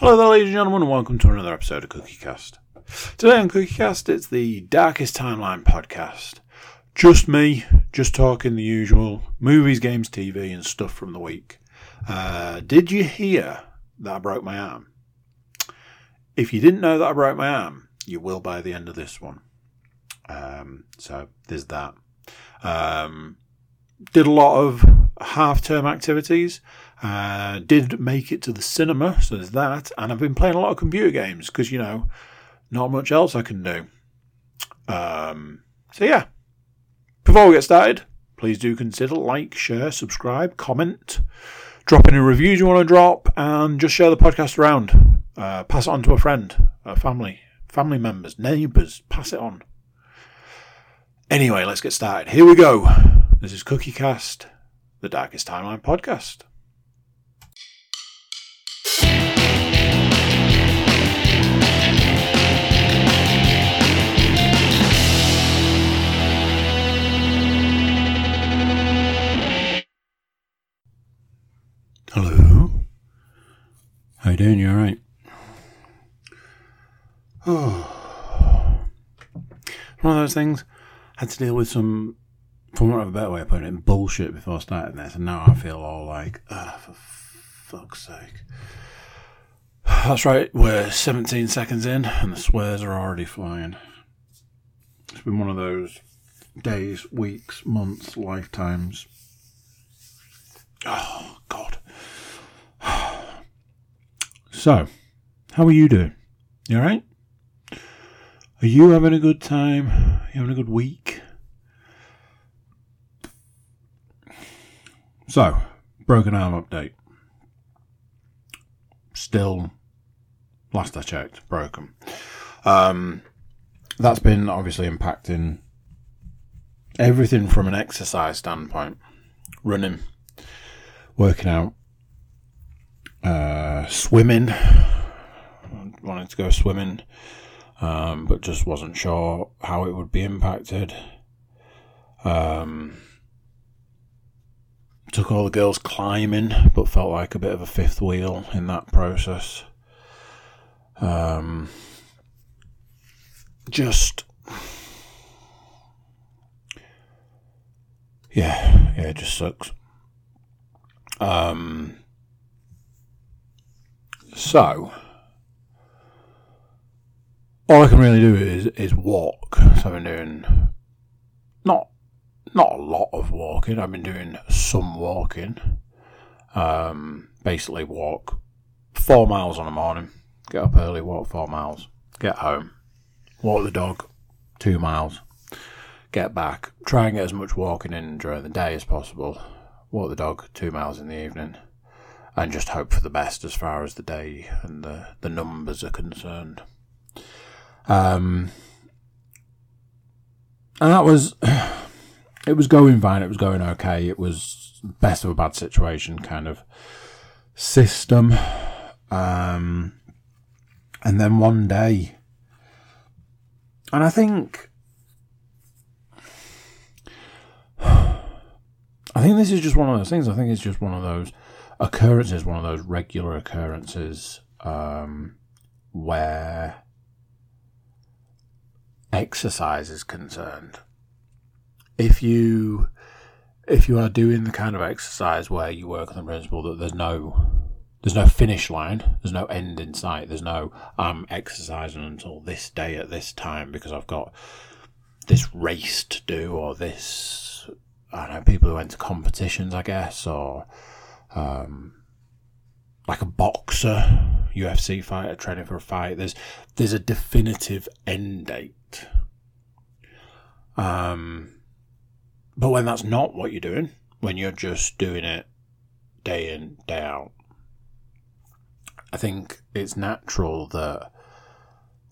Hello there, ladies and gentlemen, and welcome to another episode of CookieCast. Today on CookieCast, it's the Darkest Timeline podcast. Just me, just talking the usual movies, games, TV, and stuff from the week. Uh, did you hear that I broke my arm? If you didn't know that I broke my arm, you will by the end of this one. Um, so there's that. Um, did a lot of half term activities. Uh, did make it to the cinema, so there's that. And I've been playing a lot of computer games because, you know, not much else I can do. Um, so, yeah. Before we get started, please do consider like, share, subscribe, comment, drop any reviews you want to drop, and just share the podcast around. Uh, pass it on to a friend, a family, family members, neighbours. Pass it on. Anyway, let's get started. Here we go. This is CookieCast, the Darkest Timeline podcast. Hello. How you doing? You alright? Oh. One of those things. Had to deal with some, for want of a better way of putting it, bullshit before starting this, and now I feel all like, ah, for fuck's sake. That's right, we're 17 seconds in, and the swears are already flying. It's been one of those days, weeks, months, lifetimes. Oh, God. So, how are you doing? You alright? Are you having a good time? Are you having a good week? So, broken arm update. Still, last I checked, broken. Um, that's been obviously impacting everything from an exercise standpoint running, working out, uh, swimming. Wanted to go swimming, um, but just wasn't sure how it would be impacted. Um, took all the girls climbing, but felt like a bit of a fifth wheel in that process. Um, just, yeah, yeah, it just sucks. Um, so, all I can really do is is walk. So I've been doing not not a lot of walking. I've been doing some walking. Um, basically, walk four miles on a morning. Get up early, walk four miles. Get home, walk the dog two miles. Get back. Try and get as much walking in during the day as possible. Walk the dog two miles in the evening and just hope for the best as far as the day and the, the numbers are concerned. Um, and that was, it was going fine, it was going okay, it was best of a bad situation kind of system. Um, and then one day, and I think, I think this is just one of those things. I think it's just one of those occurrences, one of those regular occurrences um, where exercise is concerned. If you if you are doing the kind of exercise where you work on the principle that there's no there's no finish line, there's no end in sight, there's no I'm exercising until this day at this time because I've got this race to do or this I don't know, people who went to competitions I guess or um, like a boxer, UFC fighter training for a fight. There's there's a definitive end date. Um, but when that's not what you're doing, when you're just doing it day in day out, I think it's natural that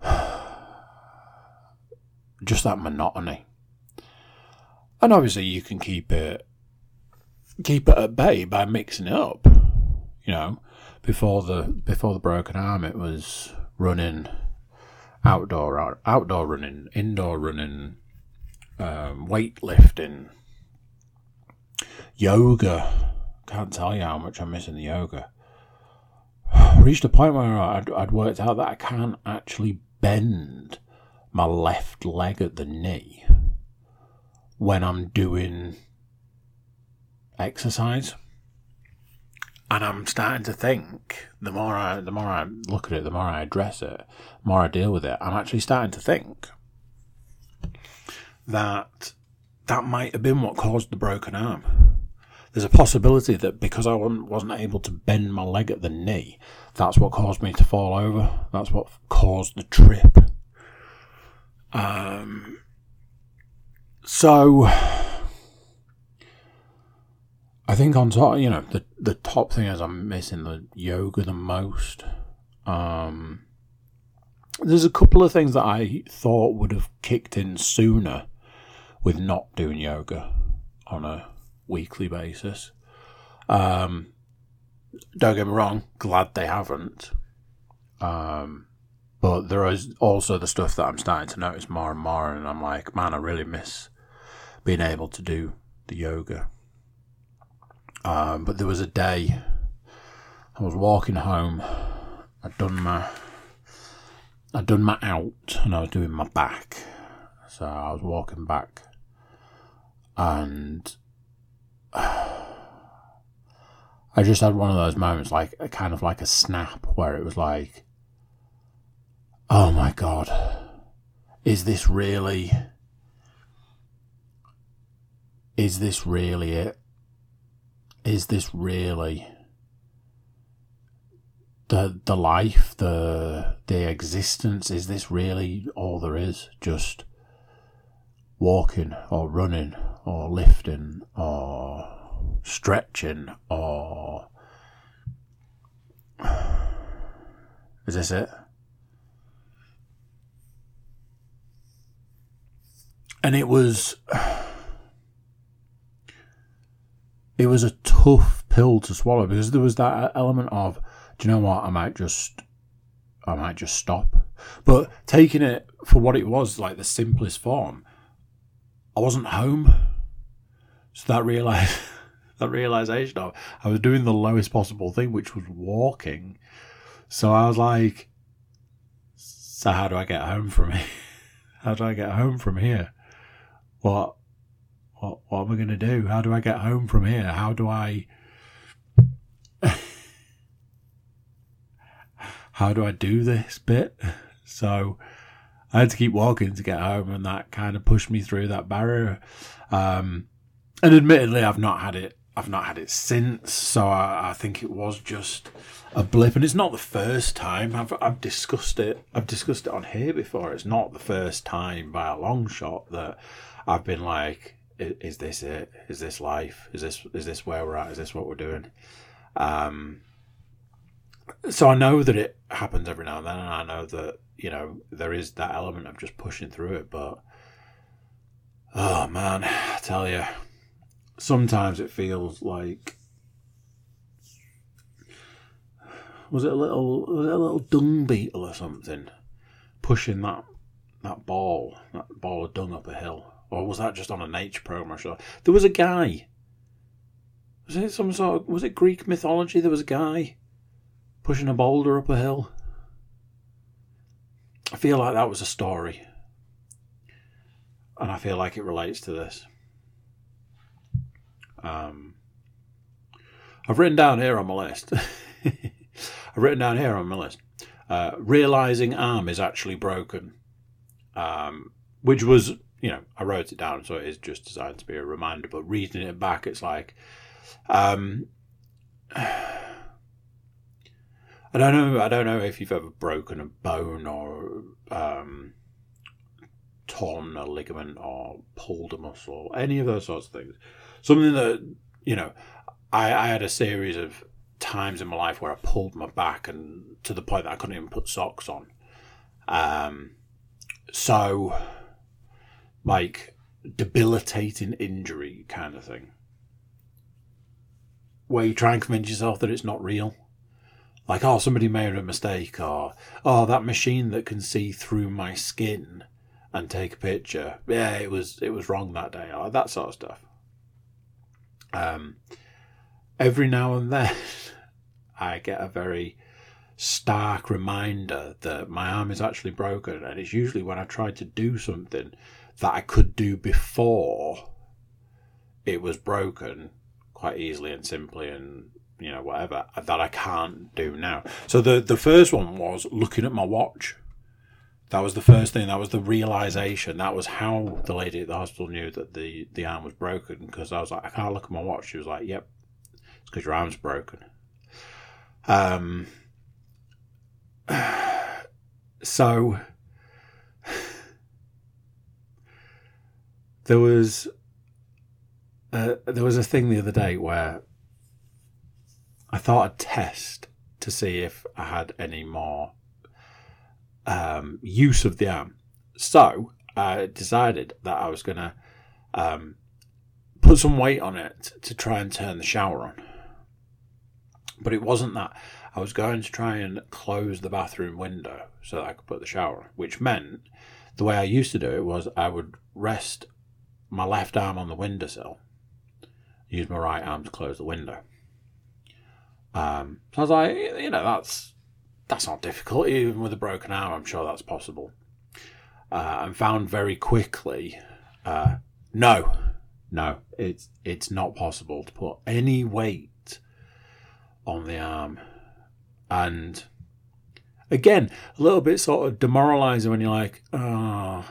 just that monotony. And obviously, you can keep it keep it at bay by mixing it up. You know, before the before the broken arm, it was running, outdoor outdoor running, indoor running, um, weightlifting, yoga. Can't tell you how much I'm missing the yoga. reached a point where I'd, I'd worked out that I can't actually bend my left leg at the knee when I'm doing exercise. And I'm starting to think the more I the more I look at it, the more I address it, the more I deal with it, I'm actually starting to think that that might have been what caused the broken arm. There's a possibility that because I wasn't able to bend my leg at the knee, that's what caused me to fall over. That's what caused the trip. Um, so I think on top, you know, the the top thing is I'm missing the yoga the most. Um, there's a couple of things that I thought would have kicked in sooner with not doing yoga on a weekly basis. Um, don't get me wrong, glad they haven't. Um, but there is also the stuff that I'm starting to notice more and more, and I'm like, man, I really miss being able to do the yoga. Um, but there was a day I was walking home. I'd done my I'd done my out and I was doing my back. So I was walking back and I just had one of those moments like kind of like a snap where it was like oh my god is this really is this really it is this really the the life, the the existence? Is this really all there is? Just walking or running or lifting or stretching or is this it? And it was it was a tough pill to swallow because there was that element of, do you know what? I might just, I might just stop. But taking it for what it was, like the simplest form, I wasn't home. So that realize, that realization of I was doing the lowest possible thing, which was walking. So I was like, so how do I get home from here? How do I get home from here? What what, what am I going to do? How do I get home from here? How do I. how do I do this bit? So I had to keep walking to get home, and that kind of pushed me through that barrier. Um, and admittedly, I've not had it. I've not had it since, so I, I, think it was just a blip, and it's not the first time. I've I've discussed it. I've discussed it on here before. It's not the first time by a long shot that I've been like, is, this it? Is this life? Is this is this where we're at? Is this what we're doing? Um, so I know that it happens every now and then, and I know that you know there is that element of just pushing through it. But oh man, I tell you, sometimes it feels like was it a little was it a little dung beetle or something pushing that that ball that ball of dung up a hill or was that just on a nature program? Sure. There was a guy. Was it some sort of, was it Greek mythology? There was a guy pushing a boulder up a hill. I feel like that was a story. And I feel like it relates to this. Um, I've written down here on my list. I've written down here on my list. Uh, realizing arm is actually broken, um, which was you know, I wrote it down, so it is just designed to be a reminder. But reading it back, it's like, um, I don't know. I don't know if you've ever broken a bone or um, torn a ligament or pulled a muscle, any of those sorts of things. Something that you know, I, I had a series of times in my life where I pulled my back and to the point that I couldn't even put socks on. Um, so like debilitating injury kind of thing. Where you try and convince yourself that it's not real. Like, oh, somebody made a mistake, or oh, that machine that can see through my skin and take a picture. Yeah, it was it was wrong that day, or that sort of stuff. Um, every now and then, I get a very stark reminder that my arm is actually broken, and it's usually when I try to do something that I could do before it was broken quite easily and simply and you know whatever that I can't do now. So the the first one was looking at my watch. That was the first thing. That was the realization. That was how the lady at the hospital knew that the the arm was broken because I was like, I can't look at my watch. She was like, Yep, it's because your arm's broken. Um. So there was uh, there was a thing the other day where I thought I'd test to see if I had any more um, use of the arm. So I decided that I was going to um, put some weight on it to try and turn the shower on. But it wasn't that. I was going to try and close the bathroom window so that I could put the shower on, which meant the way I used to do it was I would rest my left arm on the windowsill, use my right arm to close the window. Um, so I was like, you know, that's that's not difficult. Even with a broken arm, I'm sure that's possible. Uh, and found very quickly, uh, no, no, it's it's not possible to put any weight on the arm. And again, a little bit sort of demoralizing when you're like, oh,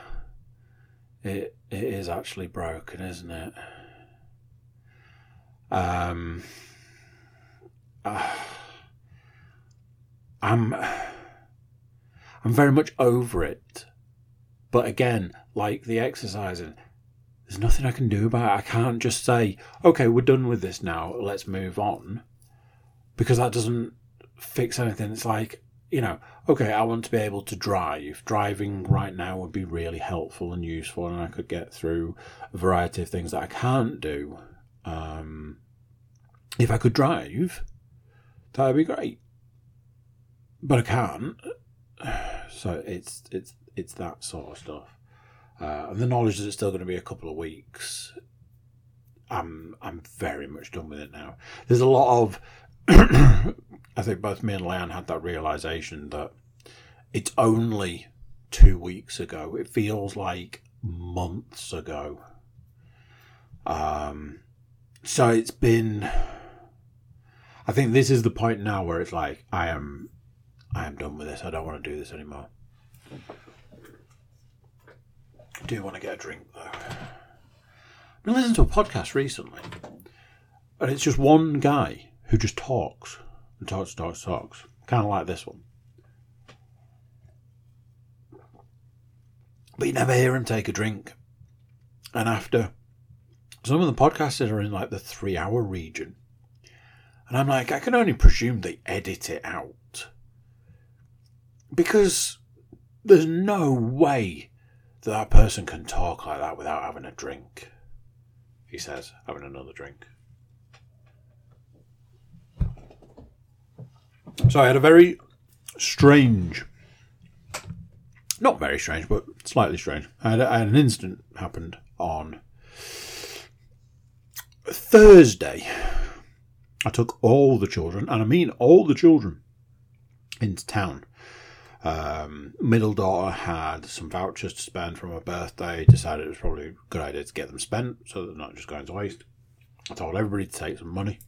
it it is actually broken, isn't it? Um, uh, I'm I'm very much over it, but again, like the exercising, there's nothing I can do about it. I can't just say, okay, we're done with this now. Let's move on, because that doesn't fix anything. It's like you know, okay, I want to be able to drive. Driving right now would be really helpful and useful, and I could get through a variety of things that I can't do. Um, if I could drive, that would be great, but I can't. So it's it's it's that sort of stuff, uh, and the knowledge that it's still going to be a couple of weeks. I'm I'm very much done with it now. There's a lot of I think both me and Leanne had that realization that it's only two weeks ago. It feels like months ago. Um, so it's been. I think this is the point now where it's like I am, I am done with this. I don't want to do this anymore. I do want to get a drink though. I've been listening to a podcast recently, and it's just one guy who just talks and talks, talks, talks. Kind of like this one. But you never hear him take a drink. And after, some of the podcasters are in like the three hour region. And I'm like, I can only presume they edit it out. Because there's no way that that person can talk like that without having a drink. He says, having another drink. So I had a very strange, not very strange, but slightly strange. I had, had an incident happened on Thursday. I took all the children, and I mean all the children, into town. Um, middle daughter had some vouchers to spend from her birthday. Decided it was probably a good idea to get them spent so they're not just going to waste. I told everybody to take some money.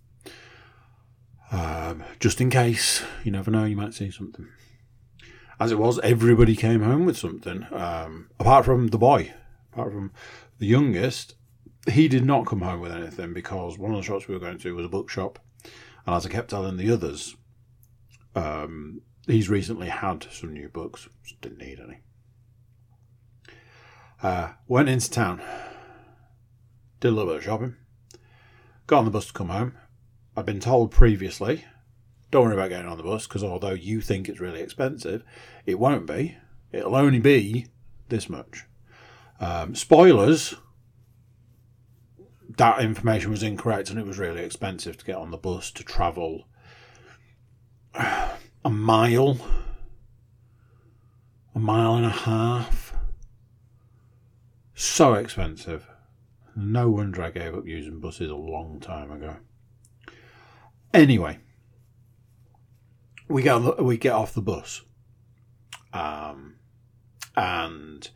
Um, just in case, you never know, you might see something. As it was, everybody came home with something, um, apart from the boy, apart from the youngest. He did not come home with anything because one of the shops we were going to was a bookshop, and as I kept telling the others, um, he's recently had some new books, didn't need any. Uh, went into town, did a little bit of shopping, got on the bus to come home, I've been told previously, don't worry about getting on the bus because although you think it's really expensive, it won't be. It'll only be this much. Um, spoilers, that information was incorrect and it was really expensive to get on the bus to travel a mile, a mile and a half. So expensive. No wonder I gave up using buses a long time ago. Anyway, we get the, we get off the bus, um, and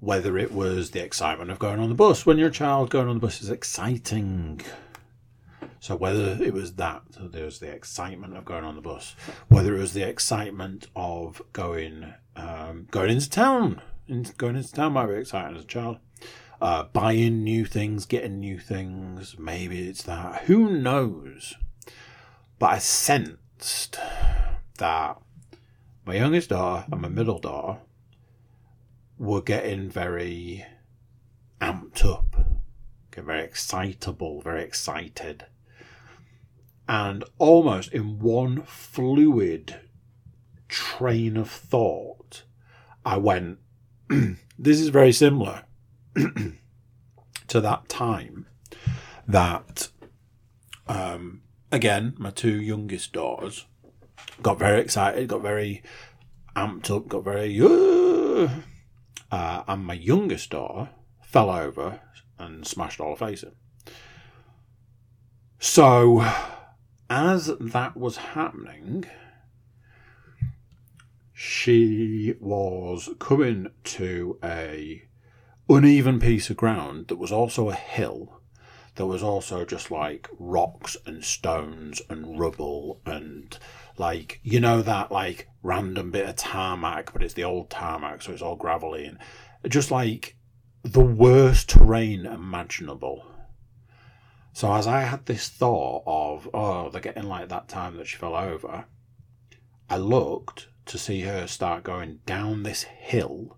whether it was the excitement of going on the bus when you're a child, going on the bus is exciting. So whether it was that, there was the excitement of going on the bus, whether it was the excitement of going um, going into town, going into town might be exciting as a child. Uh, buying new things, getting new things, maybe it's that. Who knows? But I sensed that my youngest daughter and my middle daughter were getting very amped up, getting very excitable, very excited. And almost in one fluid train of thought, I went, This is very similar to that time that, um, again, my two youngest daughters got very excited, got very amped up, got very, uh, and my youngest daughter fell over and smashed all her face in. So, as that was happening, she was coming to a uneven piece of ground that was also a hill there was also just like rocks and stones and rubble and like you know that like random bit of tarmac but it's the old tarmac so it's all gravelly and just like the worst terrain imaginable. So as i had this thought of oh they're getting like that time that she fell over i looked to see her start going down this hill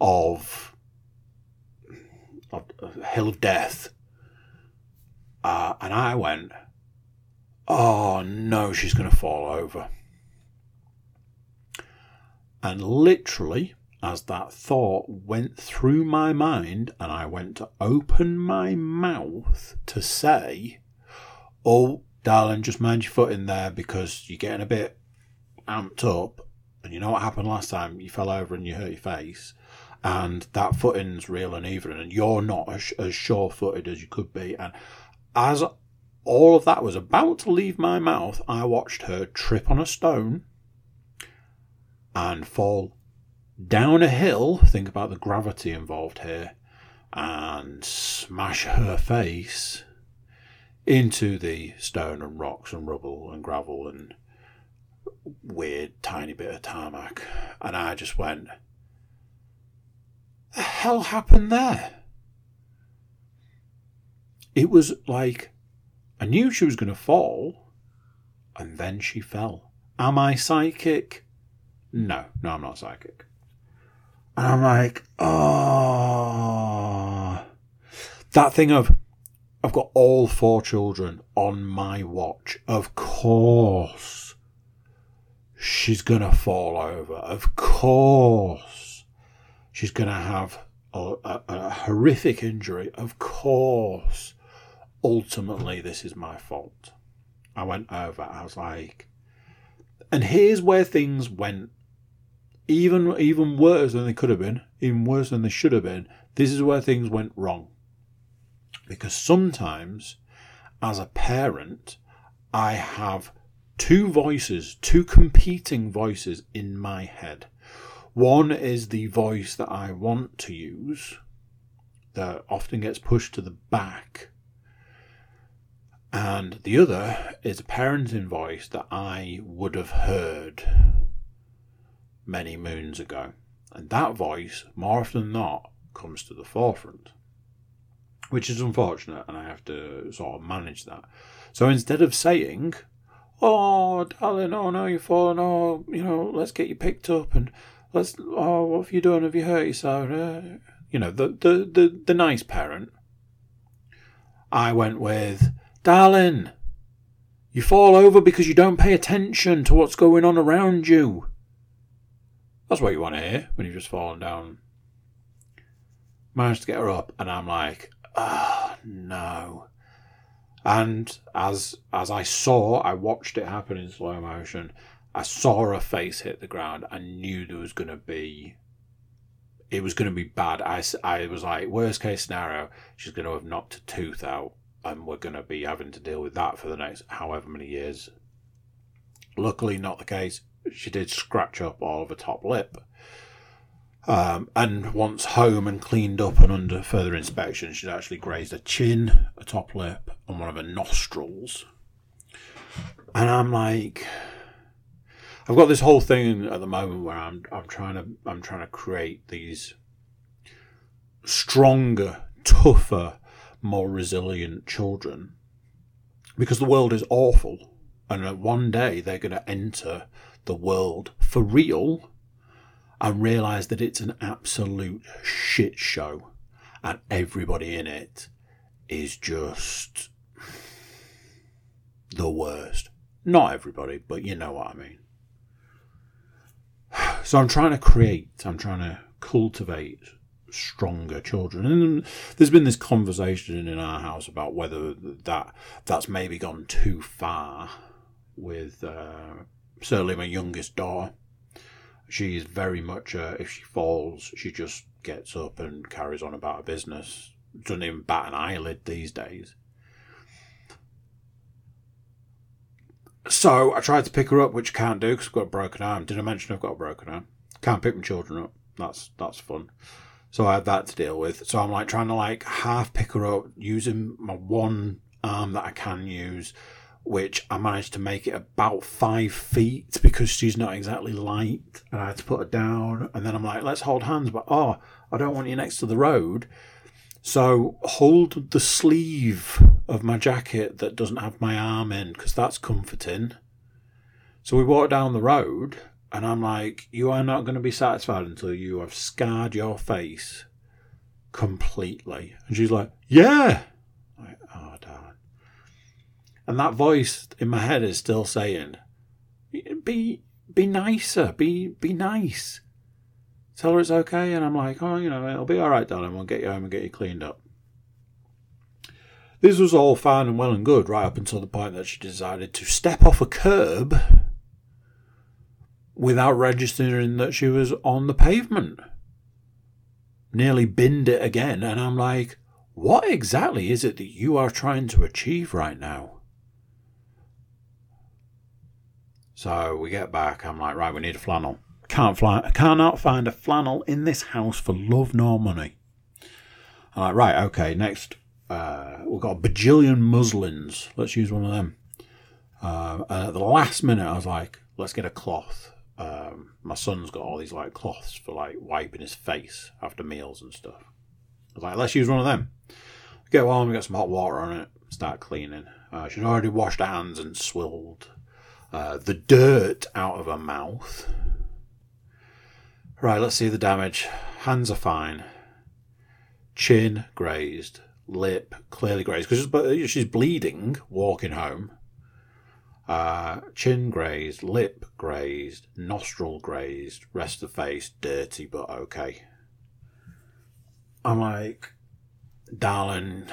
of, of, hill of death uh, and i went oh no, she's going to fall over. And literally, as that thought went through my mind, and I went to open my mouth to say, Oh, darling, just mind your foot in there because you're getting a bit amped up. And you know what happened last time? You fell over and you hurt your face. And that footing's real uneven, and you're not as, as sure footed as you could be. And as all of that was about to leave my mouth, I watched her trip on a stone and fall down a hill. Think about the gravity involved here. And smash her face into the stone and rocks and rubble and gravel and weird tiny bit of tarmac. And I just went, the hell happened there? It was like I knew she was going to fall, and then she fell. Am I psychic? No, no, I'm not psychic. And I'm like, oh. That thing of, I've got all four children on my watch. Of course, she's going to fall over. Of course, she's going to have a, a, a horrific injury. Of course ultimately this is my fault. I went over, I was like, and here's where things went even even worse than they could have been, even worse than they should have been. This is where things went wrong. Because sometimes, as a parent, I have two voices, two competing voices in my head. One is the voice that I want to use, that often gets pushed to the back and the other is a parenting voice that I would have heard many moons ago. And that voice, more often than not, comes to the forefront, which is unfortunate, and I have to sort of manage that. So instead of saying, Oh, darling, oh no, you've fallen, oh, you know, let's get you picked up, and let's, oh, what have you done? Have you hurt yourself? Uh, you know, the, the, the, the nice parent, I went with, Darling, you fall over because you don't pay attention to what's going on around you. That's what you want to hear when you've just fallen down. Managed to get her up, and I'm like, oh, no. And as as I saw, I watched it happen in slow motion. I saw her face hit the ground. I knew there was going to be, it was going to be bad. I, I was like, worst case scenario, she's going to have knocked a tooth out and we're going to be having to deal with that for the next however many years Luckily, not the case. She did scratch up all of her top lip. Um, and once home and cleaned up and under further inspection, she'd actually grazed a chin, a top lip, and one of her nostrils. And I'm like, I've got this whole thing at the moment where I'm I'm trying to I'm trying to create these stronger, tougher, more resilient children because the world is awful, and one day they're going to enter the world for real and realise that it's an absolute shit show and everybody in it is just the worst. Not everybody, but you know what I mean. So I'm trying to create, I'm trying to cultivate stronger children. And there's been this conversation in our house about whether that that's maybe gone too far with uh, certainly my youngest daughter she's very much if she falls, she just gets up and carries on about her business. Doesn't even bat an eyelid these days. So I tried to pick her up, which I can't do because I've got a broken arm. Did I mention I've got a broken arm? Can't pick my children up. That's that's fun. So I had that to deal with. So I'm like trying to like half pick her up using my one arm that I can use which I managed to make it about five feet because she's not exactly light. And I had to put her down. And then I'm like, let's hold hands. But oh, I don't want you next to the road. So hold the sleeve of my jacket that doesn't have my arm in because that's comforting. So we walk down the road and I'm like, you are not going to be satisfied until you have scarred your face completely. And she's like, yeah. Like, oh darling. And that voice in my head is still saying, "Be be nicer, be be nice." Tell her it's okay, and I'm like, "Oh, you know, it'll be all right, darling. We'll get you home and get you cleaned up." This was all fine and well and good right up until the point that she decided to step off a curb without registering that she was on the pavement. Nearly binned it again, and I'm like, what exactly is it that you are trying to achieve right now? So we get back. I'm like, right, we need a flannel. Can't fly. Cannot find a flannel in this house for love nor money. I'm like, right, okay. Next, uh, we've got a bajillion muslins. Let's use one of them. Uh, and at the last minute, I was like, let's get a cloth. Um, my son's got all these like cloths for like wiping his face after meals and stuff. I was like, let's use one of them. Get one, got some hot water on it, start cleaning. Uh, she'd already washed her hands and swilled uh, the dirt out of her mouth. Right, let's see the damage. Hands are fine. Chin grazed. Lip clearly grazed because she's bleeding walking home. Uh, chin grazed, lip grazed, nostril grazed, rest of face dirty but okay. I'm like, darling,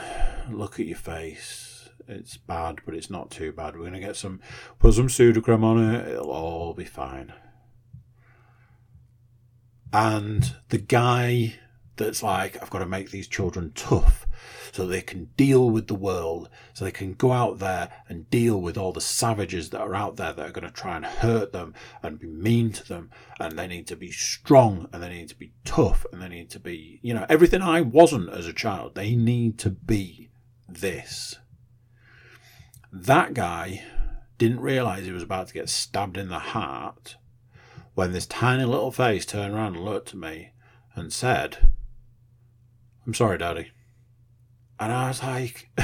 look at your face it's bad, but it's not too bad. We're to get some, put some Sudocrem on it, it'll all be fine. And the guy that's like, I've got to make these children tough so they can deal with the world, so they can go out there and deal with all the savages that are out there that are going to try and hurt them and be mean to them. And they need to be strong and they need to be tough and they need to be, you know, everything I wasn't as a child. They need to be this. That guy didn't realize he was about to get stabbed in the heart when this tiny little face turned around and looked at me and said, I'm sorry, Daddy. And I was like,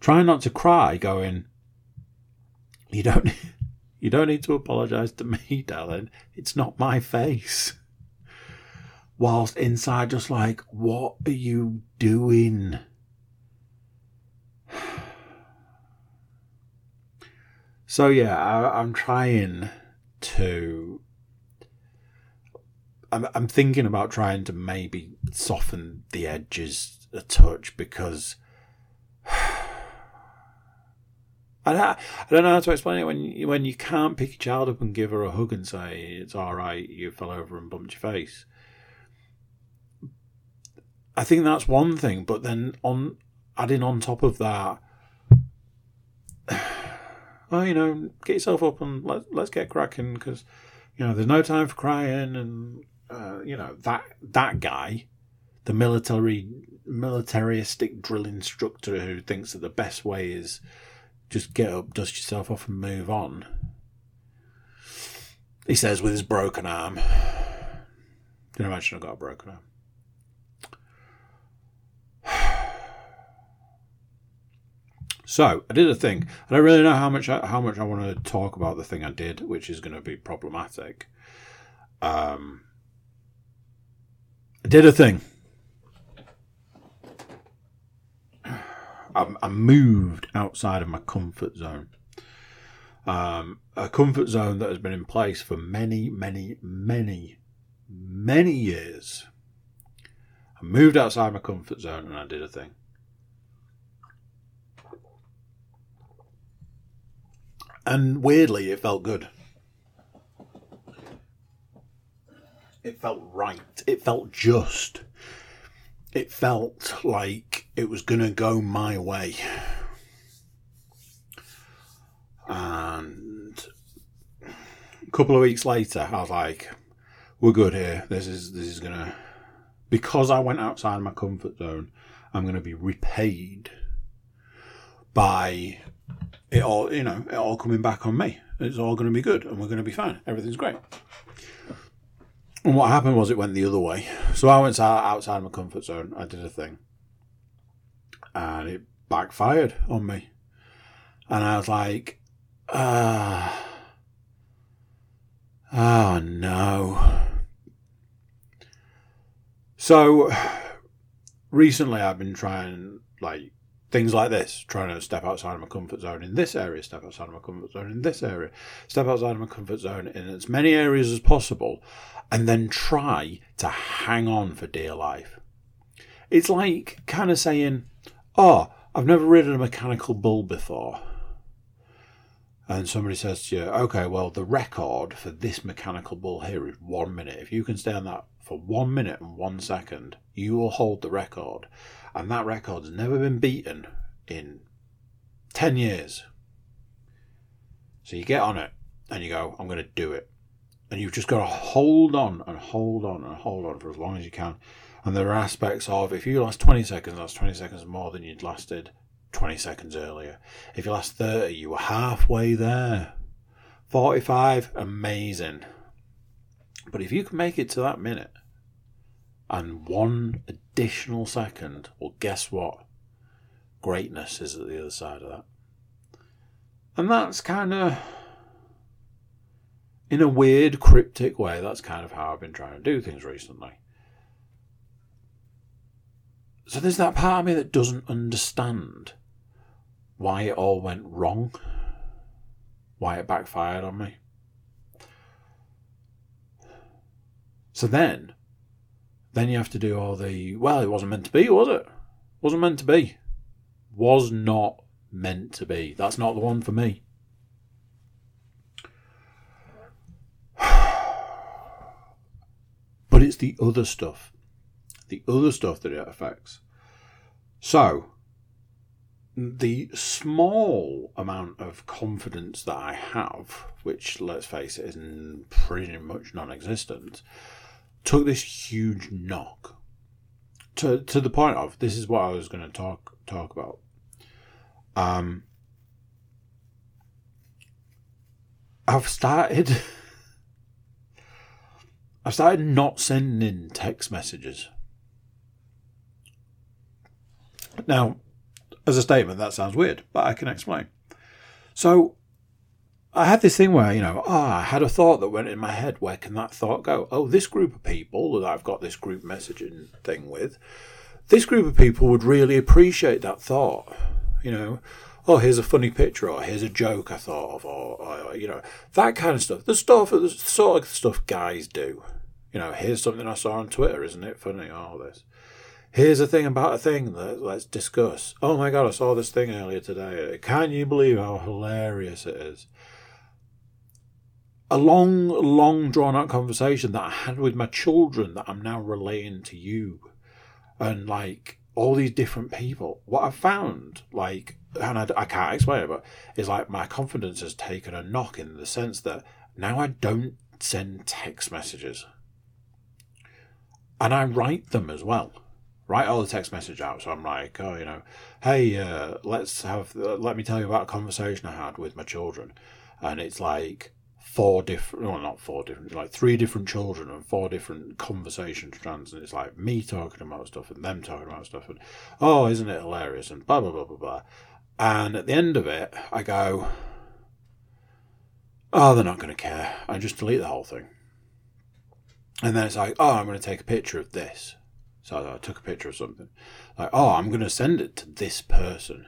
trying not to cry, going, You don't you don't need to apologize to me, darling. It's not my face. Whilst inside just like, what are you doing? So yeah, I, am trying to. I'm, I'm thinking about trying to maybe soften the edges a touch because I I don't know how to explain it when you, when you can't pick your child up and give her a hug and say it's all right, you fell over and bumped your face. I think that's one thing, but then on adding on top of that oh, you know, get yourself up and let let's get cracking because you know there's no time for crying and uh, you know that that guy, the military militaristic drill instructor who thinks that the best way is just get up, dust yourself off, and move on. He says with his broken arm. Can you imagine I got a broken arm? So I did a thing. I don't really know how much I, how much I want to talk about the thing I did, which is going to be problematic. Um, did a thing. I, I moved outside of my comfort zone. Um, a comfort zone that has been in place for many, many, many, many years. I moved outside my comfort zone and I did a thing. And weirdly, it felt good. Felt right. It felt just. It felt like it was going to go my way. And a couple of weeks later, I was like, we're good here. This is this is going to because I went outside my comfort zone, I'm going to be repaid by it all, you know, it all coming back on me. It's all going to be good and we're going to be fine. Everything's great. And what happened was it went the other way. So I went outside my comfort zone. I did a thing. And it backfired on me. And I was like, ah, oh no. So recently I've been trying, like, things like this, trying to step outside of my comfort zone in this area, step outside of my comfort zone in this area, step outside of my comfort zone in as many areas as possible, and then try to hang on for dear life. It's like kind of saying, Oh, I've never ridden a mechanical bull before. And somebody says to you, Okay, well, the record for this mechanical bull here is one minute. If you can stay on that for one minute and one second, you will hold the record and that record's never been beaten in 10 years. So you get on it and you go, I'm going to do it. And you've just got to hold on and hold on and hold on for as long as you can. And there are aspects of if you last 20 seconds, that's 20 seconds more than you'd lasted 20 seconds earlier. If you last 30, you were halfway there. 45, amazing. But if you can make it to that minute, and one additional second, well, guess what? Greatness is at the other side of that. And that's kind of, in a weird, cryptic way, that's kind of how I've been trying to do things recently. So there's that part of me that doesn't understand why it all went wrong, why it backfired on me. So then then you have to do all the well, it wasn't meant to be, was it? Wasn't meant to be. Was not meant to be. That's not the one for me. But it's the other stuff. The other stuff that it affects. So, the small amount of confidence that I have, which let's face it, is pretty much non existent, took this huge knock to to the point of this is what I was going to talk talk about. Um, I've started. I've started not sending text messages. Now, as a statement, that sounds weird, but I can explain. So, I had this thing where, you know, ah, I had a thought that went in my head. Where can that thought go? Oh, this group of people that I've got this group messaging thing with, this group of people would really appreciate that thought. You know, oh, here's a funny picture, or here's a joke I thought of, or, or you know, that kind of stuff. The stuff, the sort of stuff guys do. You know, here's something I saw on Twitter, isn't it funny? All this. Here's a thing about a thing that let's discuss. Oh my god, I saw this thing earlier today. Can you believe how hilarious it is? A long, long drawn out conversation that I had with my children that I'm now relaying to you. And like, all these different people. What I've found, like, and I, I can't explain it, but is like my confidence has taken a knock in the sense that now I don't send text messages. And I write them as well. Write all the text message out. So I'm like, oh, you know, hey, uh, let's have, uh, let me tell you about a conversation I had with my children. And it's like, four different, well, not four different, like three different children and four different conversation strands, and it's like me talking about stuff and them talking about stuff, and oh, isn't it hilarious, and blah blah blah blah blah. And at the end of it, I go, oh, they're not going to care. I just delete the whole thing. And then it's like, oh, I'm going to take a picture of this. So I took a picture of something. Like, oh, I'm going to send it to this person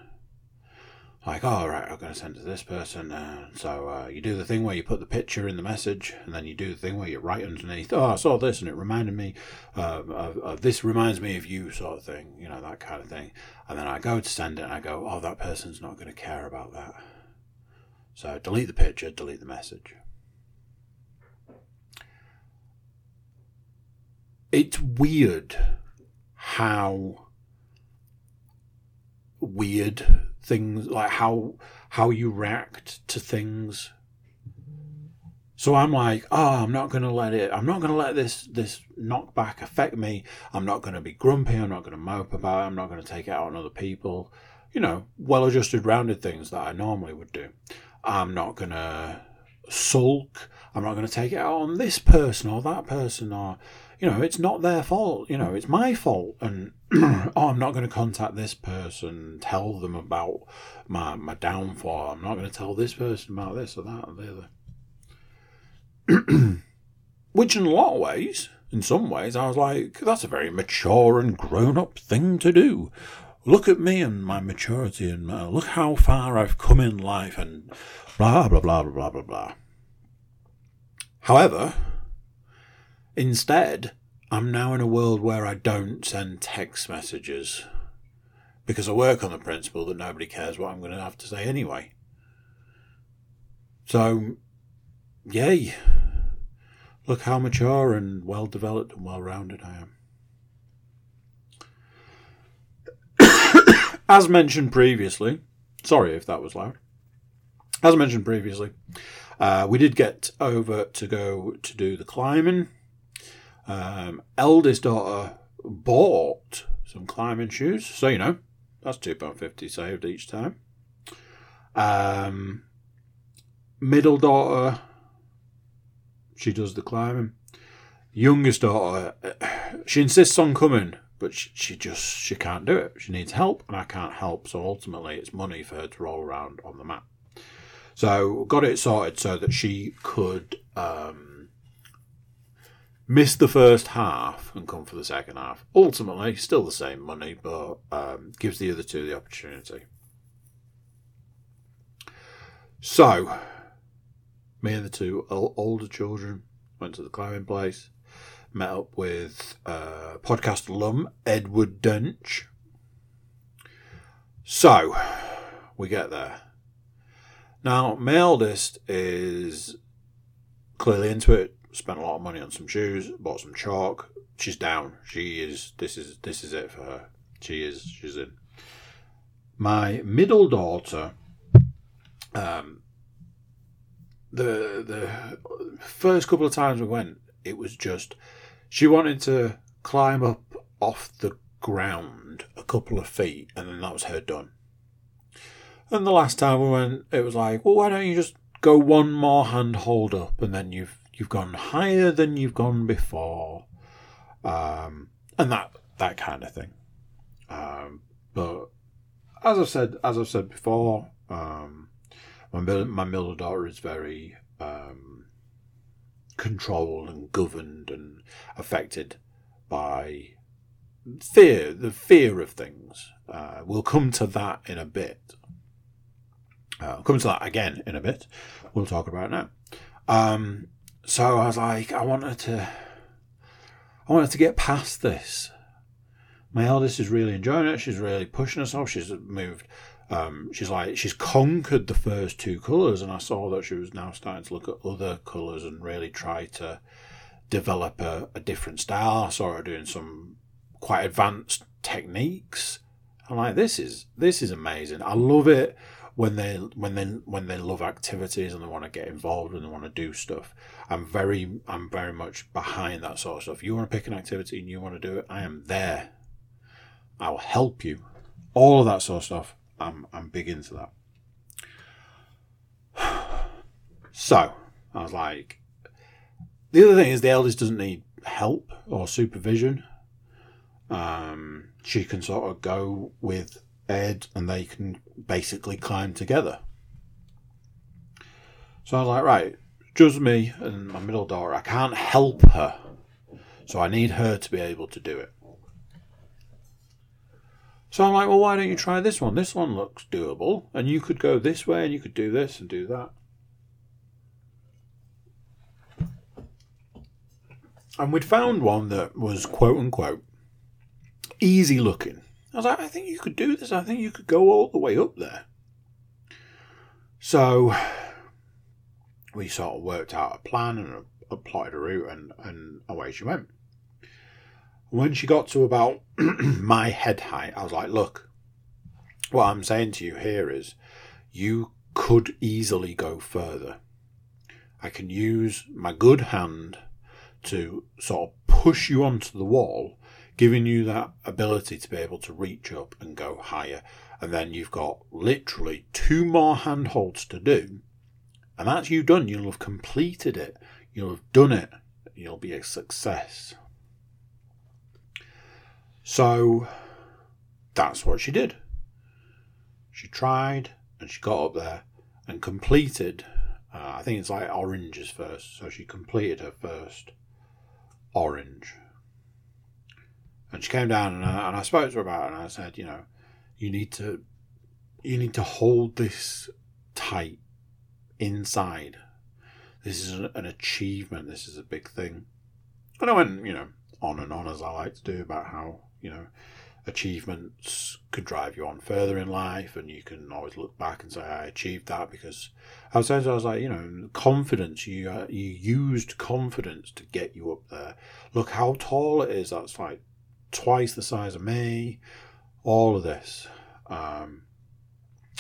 like, oh, right, I'm going to send it to this person. Uh, so uh, you do the thing where you put the picture in the message, and then you do the thing where you write underneath, oh, I saw this, and it reminded me of, of, of, this reminds me of you, sort of thing, you know, that kind of thing. And then I go to send it, and I go, oh, that person's not going to care about that. So delete the picture, delete the message. It's weird how weird things like how how you react to things. So i'm like oh i'm not going to let it i'm not going to let this this knockback affect me. I'm not going to be grumpy i'm not going to mope about it i'm not going to take it out on other people. You know well adjusted rounded things that i normally would do. I'm not going to sulk i'm not going to take it out on this person or that person or you know, it's not their fault. You know, it's my fault. And oh, I'm not going to contact this person, tell them about my my downfall. I'm not going to tell this person about this or that or the other. Which, in a lot of ways, in some ways, I was like, that's a very mature and grown up thing to do. Look at me and my maturity, and uh, look how far I've come in life, and blah, blah, blah, blah, blah, blah, blah. However, Instead, I'm now in a world where I don't send text messages because I work on the principle that nobody cares what I'm going to have to say anyway. So, yay. Look how mature and well developed and well rounded I am. As mentioned previously, sorry if that was loud. As mentioned previously, uh, we did get over to go to do the climbing um, eldest daughter bought some climbing shoes, so you know that's two pound fifty saved each time. Um, middle daughter, she does the climbing. Youngest daughter, she insists on coming, but she, she just she can't do it. She needs help, and I can't help. So ultimately, it's money for her to roll around on the mat. So got it sorted so that she could um, miss the first half and come for the second half. Ultimately, still the same money, but um, gives the other two the opportunity. So, me and the two older children went to the climbing place, met up with uh, podcast alum Edward Dench. So, we get there. Now, my eldest is clearly into it spent a lot of money on some shoes, bought some chalk. She's down. She is. This is this is it for her. She is. She's in. My middle daughter. Um. The the first couple of times we went, it was just she wanted to climb up off the ground a couple of feet, and then that was her done. And the last time we went, it was like, well, why don't you just go one more hand hold up, and then you've you've gone higher than you've gone before, um, and that that kind of thing. Um, but as I've said, as I've said before, um, my my middle daughter is very um, controlled and governed and affected by fear, the fear of things. Uh, we'll come to that in a bit. Uh, I'll come to that again in a bit. We'll talk about it now. Um, so I was like, I wanted to, I wanted to get past this. My eldest is really enjoying it. She's really pushing herself. She's moved. Um, she's like she's conquered the first two colours, and I saw that she was now starting to look at other colours and really try to develop a, a different style. I saw her doing some quite advanced techniques. I'm like, this is this is amazing. I love it when they when they when they love activities and they want to get involved and they want to do stuff. I'm very I'm very much behind that sort of stuff. You want to pick an activity and you want to do it, I am there. I'll help you. All of that sort of stuff. I'm I'm big into that. So I was like, the other thing is the eldest doesn't need help or supervision. Um, she can sort of go with Ed and they can basically climb together. So I was like, right, just me and my middle daughter. I can't help her. So I need her to be able to do it. So I'm like, well, why don't you try this one? This one looks doable. And you could go this way and you could do this and do that. And we'd found one that was quote unquote easy looking. I was like, I think you could do this. I think you could go all the way up there. So we sort of worked out a plan and applied a route, and, and away she went. When she got to about my head height, I was like, look, what I'm saying to you here is you could easily go further. I can use my good hand to sort of push you onto the wall giving you that ability to be able to reach up and go higher. And then you've got literally two more handholds to do. And that's you done. You'll have completed it. You'll have done it. You'll be a success. So that's what she did. She tried and she got up there and completed. Uh, I think it's like oranges first. So she completed her first orange. And she came down and I, and I spoke to her about it and I said, you know, you need to you need to hold this tight inside. This is an achievement. This is a big thing. And I went, you know, on and on as I like to do about how, you know, achievements could drive you on further in life and you can always look back and say I achieved that because I was saying I was like you know confidence you uh, you used confidence to get you up there look how tall it is that's like twice the size of me, all of this. Um,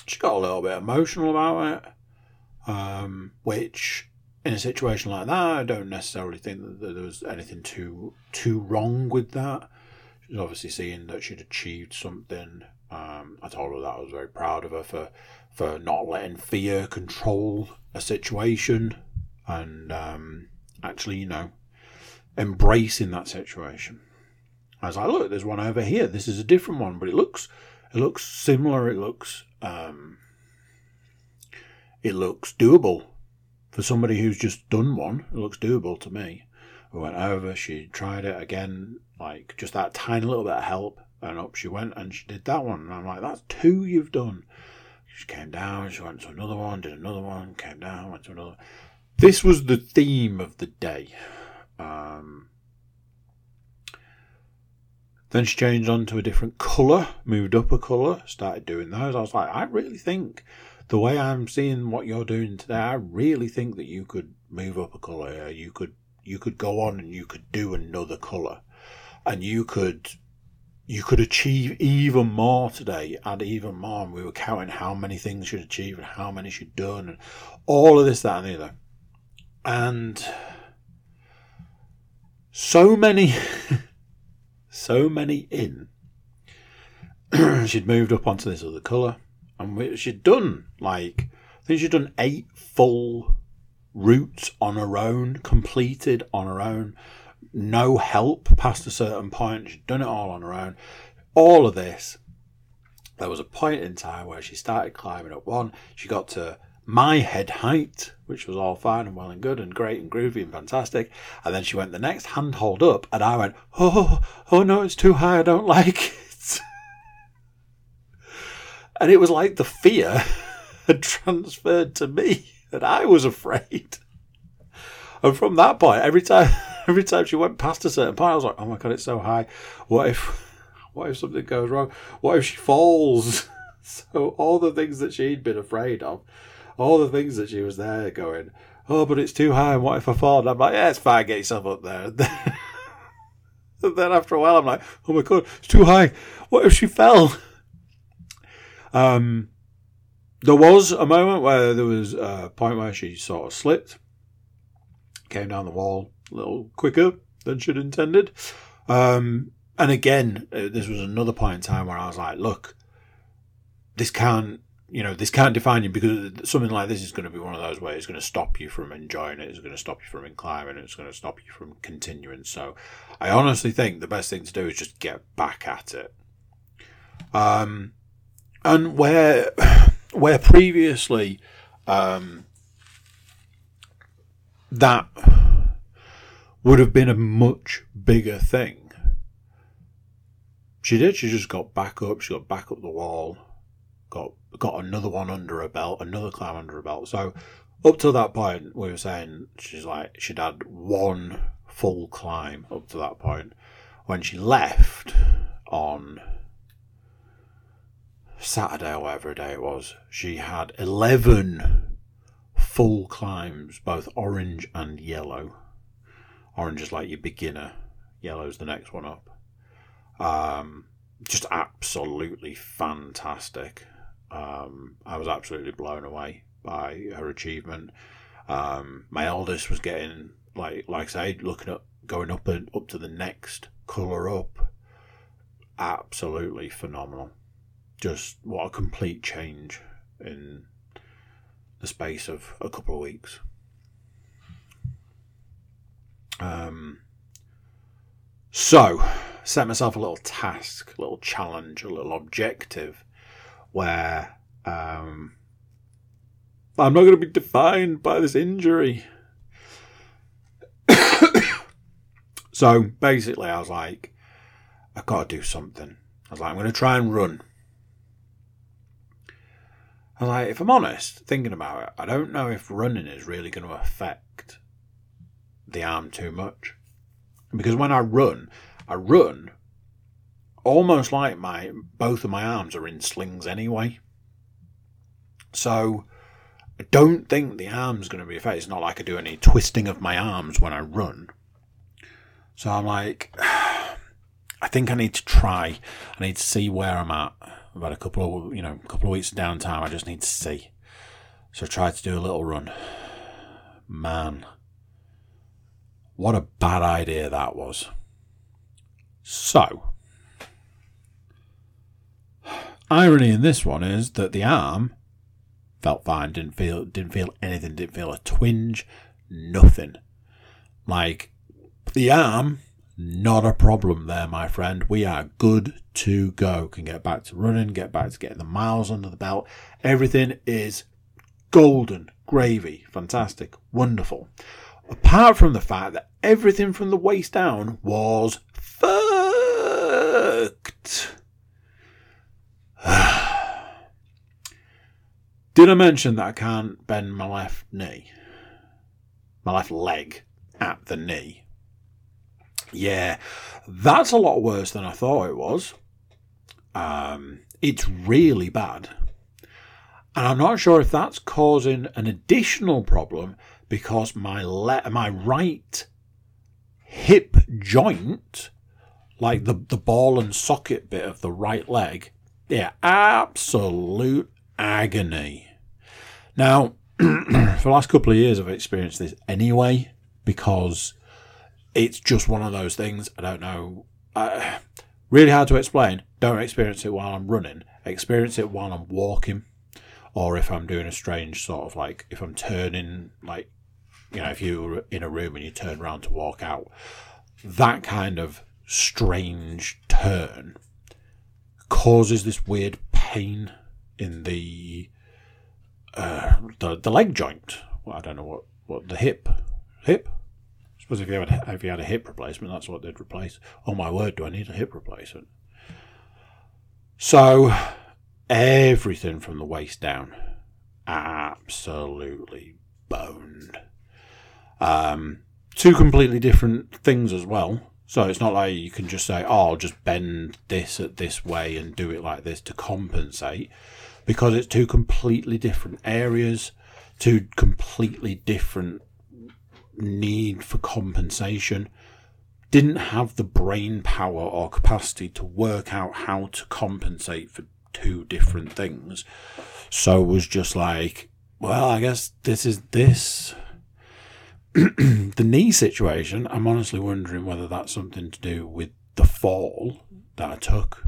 she got a little bit emotional about it, um, which in a situation like that, I don't necessarily think that there was anything too too wrong with that. She's obviously seeing that she'd achieved something. Um, I told her that I was very proud of her for for not letting fear control a situation and um, actually, you know, embracing that situation. I was like, look, there's one over here. This is a different one, but it looks it looks similar. It looks um, it looks doable for somebody who's just done one. It looks doable to me. We went over. She tried it again, like just that tiny little bit of help, and up she went, and she did that one. And I'm like, that's two you've done. She came down. She went to another one, did another one, came down, went to another. This was the theme of the day. Um, then she changed on to a different colour, moved up a colour, started doing those. I was like, I really think the way I'm seeing what you're doing today, I really think that you could move up a colour. You could you could go on and you could do another colour, and you could you could achieve even more today, add even more. And we were counting how many things she'd achieved and how many she'd done, and all of this, that, and the other. And so many so many in. she'd moved up onto this other colour, and she'd done like I think she'd done eight full routes on her own, completed on her own, no help past a certain point. She'd done it all on her own. All of this. There was a point in time where she started climbing up one. She got to my head height, which was all fine and well and good and great and groovy and fantastic. And then she went the next handhold up, and I went, oh, oh no, it's too high. I don't like it. and it was like the fear had transferred to me, and I was afraid. And from that point, every time, every time she went past a certain point, I was like, "Oh my god, it's so high! What if, what if something goes wrong? What if she falls?" So all the things that she'd been afraid of all the things that she was there going, oh, but it's too high. And what if I fall? And I'm like, yeah, it's fine. Get yourself up there. and then after a while, I'm like, oh my god, it's too high. What if she fell? Um, there was a moment where there was a point where she sort of slipped, came down the wall a little quicker than she'd intended. Um, and again, uh, this was another point in time where I was like, look, this can't, you know, this can't define you because something like this is going to be one of those where it's going to stop you from enjoying it. It's going to stop you from climbing. It's going to stop you from continuing. So I honestly think the best thing to do is just get back at it. Um, and where, where previously, um, that would have been a much bigger thing she did. She just got back up. She got back up the wall. Got got another one under her belt. Another climb under her belt. So up to that point, we were saying she's like she'd had one full climb up to that point. When she left on Saturday or whatever day it was, she had eleven full climbs, both orange and yellow. Orange is like your beginner. Yellow's the next one up. Um, just absolutely fantastic. Um, I was absolutely blown away by her achievement. Um, my eldest was getting like like I said, looking at going up and up to the next colour up. Absolutely phenomenal. Just what a complete change in the space of a couple of weeks. Um, so set myself a little task, a little challenge, a little objective where um, I'm not going to be defined by this injury. so basically, I was like, I've got to do something. I was like, I'm going to try and run. I was like, if I'm honest, thinking about it, I don't know if running is really going to affect the arm too much. Because when I run, I run almost like my both of my arms are in slings anyway. So I don't think the arm's going to be affected. It's not like I do any twisting of my arms when I run. So I'm like, I think I need to try. I need to see where I'm at. I've had a couple of you know a couple of weeks of downtime. I just need to see. So I tried to do a little run. Man, what a bad idea that was. So, irony in this one is that the arm felt fine, didn't feel didn't feel anything, didn't feel a twinge, nothing. Like the arm, not a problem there, my friend. We are good to go. Can get back to running, get back to getting the miles under the belt. Everything is golden, gravy, fantastic, wonderful. Apart from the fact that everything from the waist down was fucked. Did I mention that I can't bend my left knee? My left leg at the knee. Yeah, that's a lot worse than I thought it was. Um, it's really bad. And I'm not sure if that's causing an additional problem because my le- my right hip joint like the, the ball and socket bit of the right leg. Yeah, absolute agony. Now, for the last couple of years, I've experienced this anyway because it's just one of those things. I don't know. Really hard to explain. Don't experience it while I'm running. Experience it while I'm walking, or if I'm doing a strange sort of like if I'm turning, like you know, if you're in a room and you turn around to walk out, that kind of strange turn causes this weird pain in the uh, the, the leg joint. Well, I don't know what, what the hip hip. I suppose if you had if you had a hip replacement, that's what they'd replace. Oh my word, do I need a hip replacement? So everything from the waist down, absolutely boned. Um, two completely different things as well. So it's not like you can just say, oh, I'll just bend this at this way and do it like this to compensate because it's two completely different areas, two completely different need for compensation, didn't have the brain power or capacity to work out how to compensate for two different things. So was just like, well, I guess this is this. the knee situation, I'm honestly wondering whether that's something to do with the fall that I took.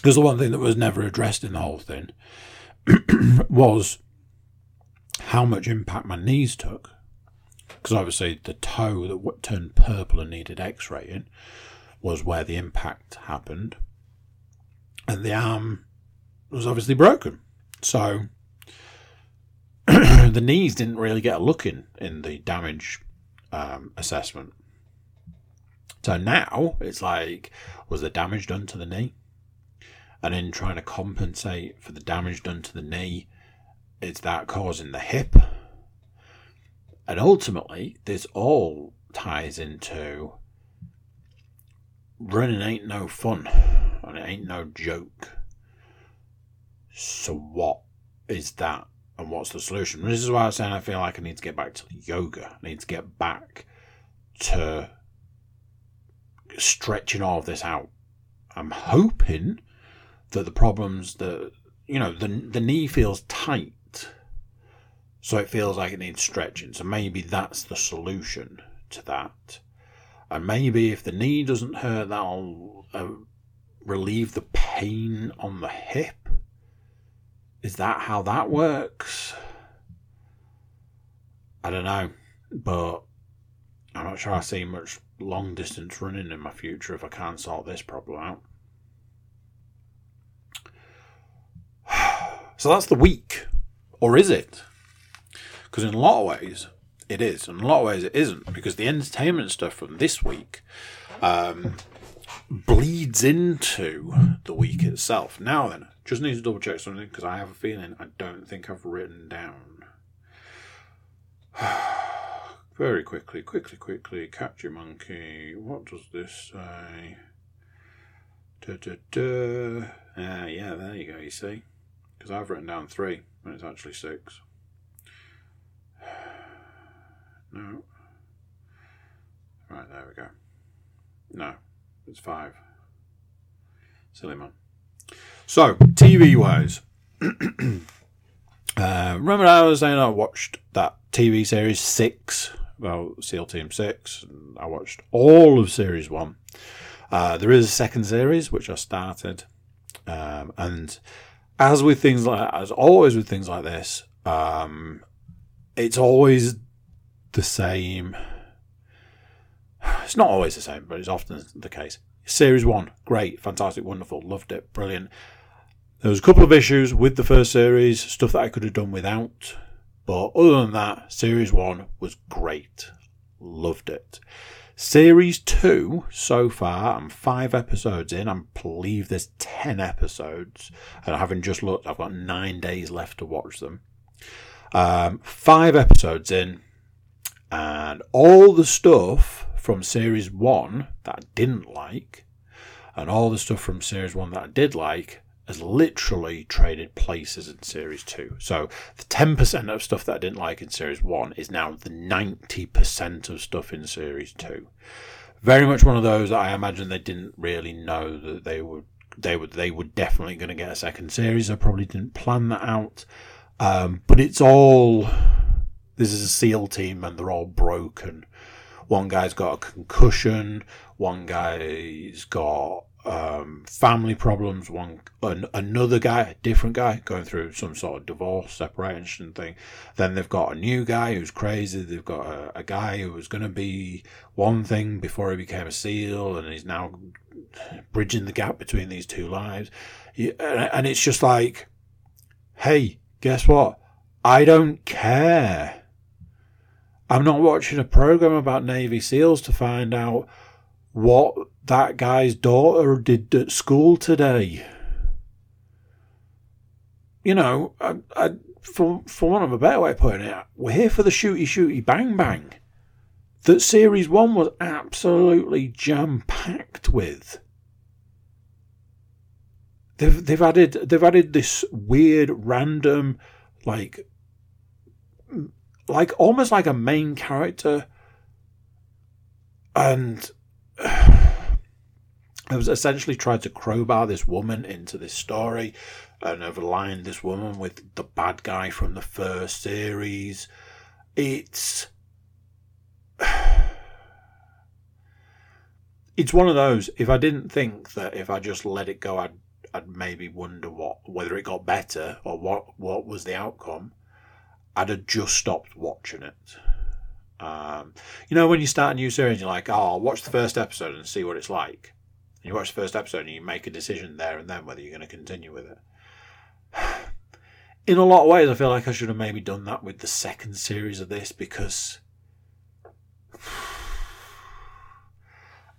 Because the one thing that was never addressed in the whole thing was how much impact my knees took. Because obviously, the toe that turned purple and needed x raying was where the impact happened. And the arm was obviously broken. So the knees didn't really get a look in in the damage um, assessment. So now it's like, was the damage done to the knee? And in trying to compensate for the damage done to the knee, is that causing the hip? And ultimately, this all ties into running ain't no fun and it ain't no joke. So, what is that and what's the solution? This is why I'm saying I feel like I need to get back to yoga. I need to get back to stretching all of this out. I'm hoping that the problems that you know the the knee feels tight, so it feels like it needs stretching. So maybe that's the solution to that. And maybe if the knee doesn't hurt, that'll uh, relieve the pain on the hip. Is that how that works? I don't know, but I'm not sure I see much long distance running in my future if I can't sort this problem out. So that's the week. Or is it? Because in a lot of ways, it is. And in a lot of ways, it isn't. Because the entertainment stuff from this week um, bleeds into the week itself. Now then, just need to double check something because I have a feeling I don't think I've written down. Very quickly, quickly, quickly. Catch your monkey. What does this say? Uh, yeah, there you go, you see. Because I've written down three, and it's actually six. No. Right, there we go. No, it's five. Silly man. So, TV wise, uh, remember I was saying I watched that TV series Six, well, SEAL Team Six. I watched all of Series One. Uh, there is a second series which I started, um, and as with things like as always with things like this, um, it's always the same. It's not always the same, but it's often the case. Series one, great, fantastic, wonderful, loved it, brilliant. There was a couple of issues with the first series, stuff that I could have done without, but other than that, series one was great, loved it. Series two, so far, I'm five episodes in. I believe there's ten episodes, and having just looked, I've got nine days left to watch them. Um, five episodes in, and all the stuff from series one that I didn't like, and all the stuff from series one that I did like, has literally traded places in series two. So the 10% of stuff that I didn't like in series one is now the 90% of stuff in series two. Very much one of those that I imagine they didn't really know that they would they would they were definitely going to get a second series. I probably didn't plan that out. Um, but it's all this is a SEAL team and they're all broken. One guy's got a concussion, one guy's got um, family problems. One an, another guy, a different guy, going through some sort of divorce, separation thing. Then they've got a new guy who's crazy. They've got a, a guy who was going to be one thing before he became a SEAL, and he's now bridging the gap between these two lives. And it's just like, hey, guess what? I don't care. I'm not watching a program about Navy SEALs to find out what that guy's daughter did at school today. You know, I, I, for, for want of a better way of putting it, we're here for the shooty shooty bang bang that Series 1 was absolutely jam packed with. They've, they've added they've added this weird random like like almost like a main character and have essentially tried to crowbar this woman into this story and have aligned this woman with the bad guy from the first series. It's it's one of those. If I didn't think that if I just let it go, I'd I'd maybe wonder what whether it got better or what what was the outcome. I'd have just stopped watching it. Um, you know, when you start a new series, you're like, "Oh, I'll watch the first episode and see what it's like." And you watch the first episode and you make a decision there and then whether you're going to continue with it. In a lot of ways, I feel like I should have maybe done that with the second series of this because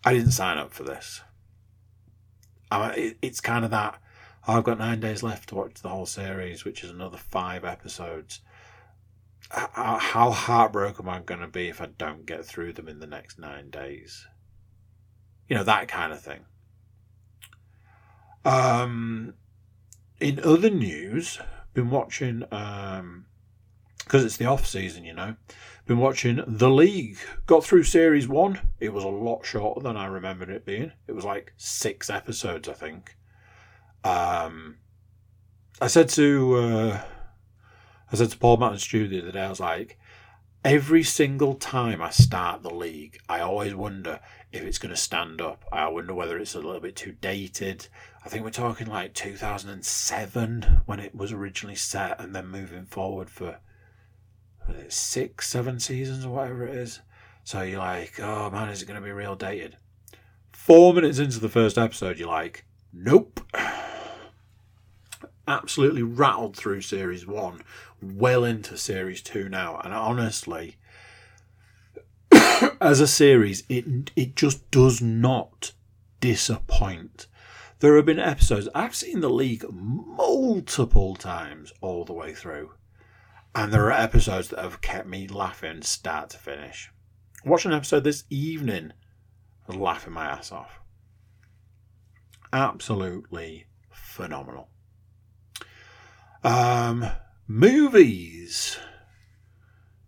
I didn't sign up for this. I, it's kind of that oh, I've got nine days left to watch the whole series, which is another five episodes. How heartbroken am I going to be if I don't get through them in the next nine days? You know, that kind of thing. Um, in other news, been watching um, because it's the off season, you know. Been watching The League. Got through series one. It was a lot shorter than I remembered it being. It was like six episodes, I think. Um, I said to uh, I said to Paul Matt and Stu the other day, I was like, every single time I start the league, I always wonder if it's going to stand up. I wonder whether it's a little bit too dated. I think we're talking like 2007 when it was originally set, and then moving forward for six, seven seasons or whatever it is. So you're like, oh man, is it going to be real dated? Four minutes into the first episode, you're like, nope. Absolutely rattled through series one, well into series two now, and honestly, as a series, it it just does not disappoint. There have been episodes I've seen the league multiple times all the way through and there are episodes that have kept me laughing start to finish. Watching an episode this evening, laughing my ass off. Absolutely phenomenal. Um, movies.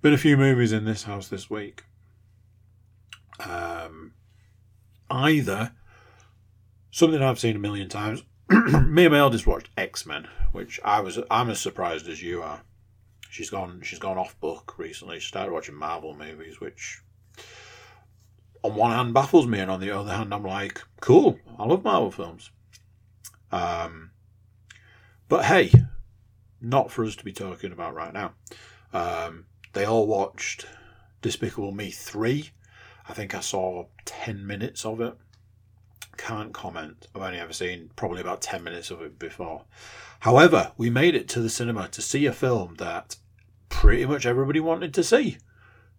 Been a few movies in this house this week. Um, either something I've seen a million times. Me and my eldest watched X Men, which I was I'm as surprised as you are she's gone she's gone off book recently. She started watching Marvel movies, which on one hand baffles me, and on the other hand, I'm like, cool. I love Marvel films. Um, but hey, not for us to be talking about right now. Um, they all watched Despicable Me 3. I think I saw 10 minutes of it. Can't comment. I've only ever seen probably about 10 minutes of it before. However, we made it to the cinema to see a film that pretty much everybody wanted to see.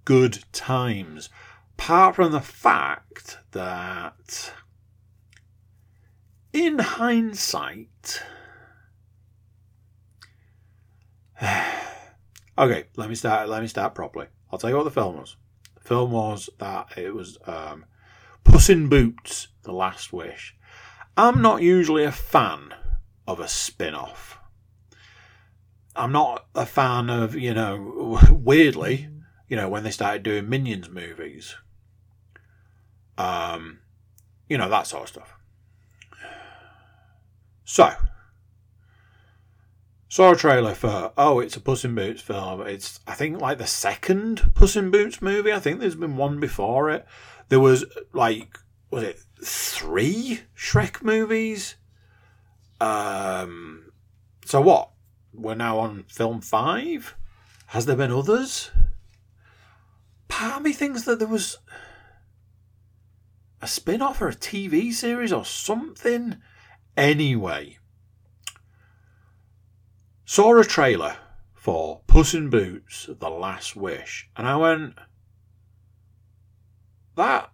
Good times. Apart from the fact that, in hindsight, okay, let me start. Let me start properly. I'll tell you what the film was. The film was that it was um, Puss in Boots: The Last Wish. I'm not usually a fan of a spin-off I'm not a fan of, you know, weirdly, you know, when they started doing Minions movies. Um, you know, that sort of stuff. So, saw a trailer for, oh, it's a Puss in Boots film. It's, I think, like the second Puss in Boots movie. I think there's been one before it. There was, like, was it three Shrek movies? Um, so what? we're now on film five. Has there been others? Part me thinks that there was a spin off or a TV series or something. Anyway, saw a trailer for Puss in Boots The Last Wish, and I went, that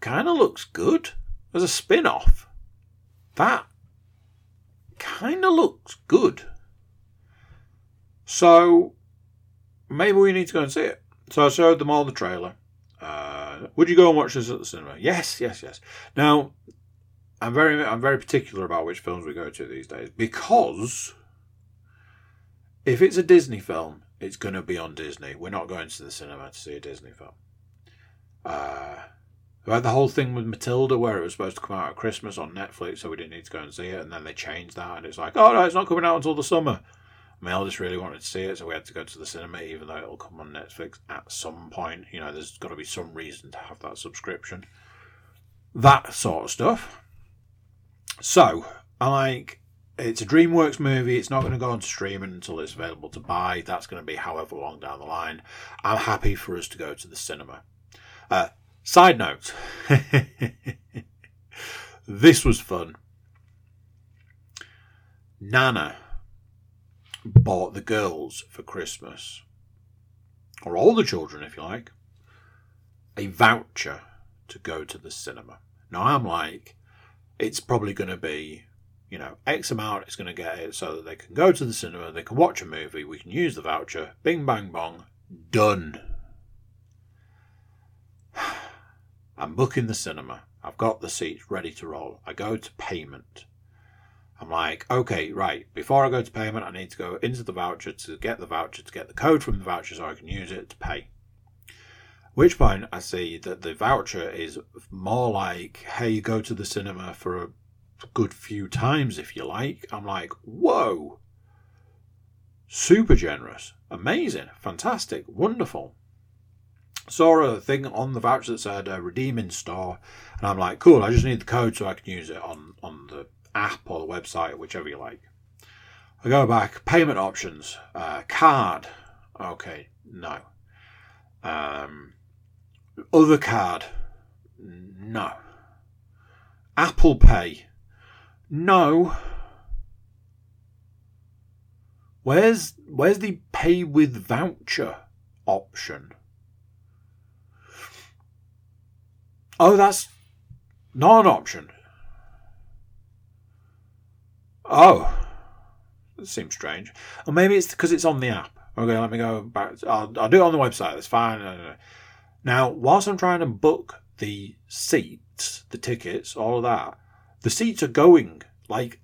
kind of looks good as a spin off. That kind of looks good. So maybe we need to go and see it. So I showed them all the trailer. Uh, would you go and watch this at the cinema? Yes, yes, yes. Now, I'm very, I'm very particular about which films we go to these days because if it's a Disney film, it's going to be on Disney. We're not going to the cinema to see a Disney film. Uh, had the whole thing with Matilda where it was supposed to come out at Christmas on Netflix, so we didn't need to go and see it, and then they changed that, and it's like, oh no, it's not coming out until the summer. My eldest really wanted to see it, so we had to go to the cinema, even though it'll come on Netflix at some point. You know, there's got to be some reason to have that subscription. That sort of stuff. So, I like it's a DreamWorks movie. It's not going to go on streaming until it's available to buy. That's going to be however long down the line. I'm happy for us to go to the cinema. Uh, side note this was fun. Nana bought the girls for Christmas, or all the children, if you like, a voucher to go to the cinema. Now I'm like, it's probably going to be you know, X amount is going to get it so that they can go to the cinema, they can watch a movie, we can use the voucher, bing bang bong, done. I'm booking the cinema. I've got the seats ready to roll. I go to payment. I'm like, okay, right, before I go to payment, I need to go into the voucher to get the voucher, to get the code from the voucher so I can use it to pay. Which point I see that the voucher is more like, hey, you go to the cinema for a good few times, if you like. I'm like, whoa, super generous, amazing, fantastic, wonderful. Saw a thing on the voucher that said uh, redeem in store, and I'm like, cool, I just need the code so I can use it on, on the app or the website, whichever you like. I go back, payment options, uh, card, okay, no. Um, other card, no. Apple Pay, no. Where's where's the pay with voucher option? Oh, that's not an option. Oh, that seems strange. Or maybe it's because it's on the app. Okay, let me go back. I'll, I'll do it on the website. That's fine. Now, whilst I'm trying to book the seats, the tickets, all of that, the seats are going like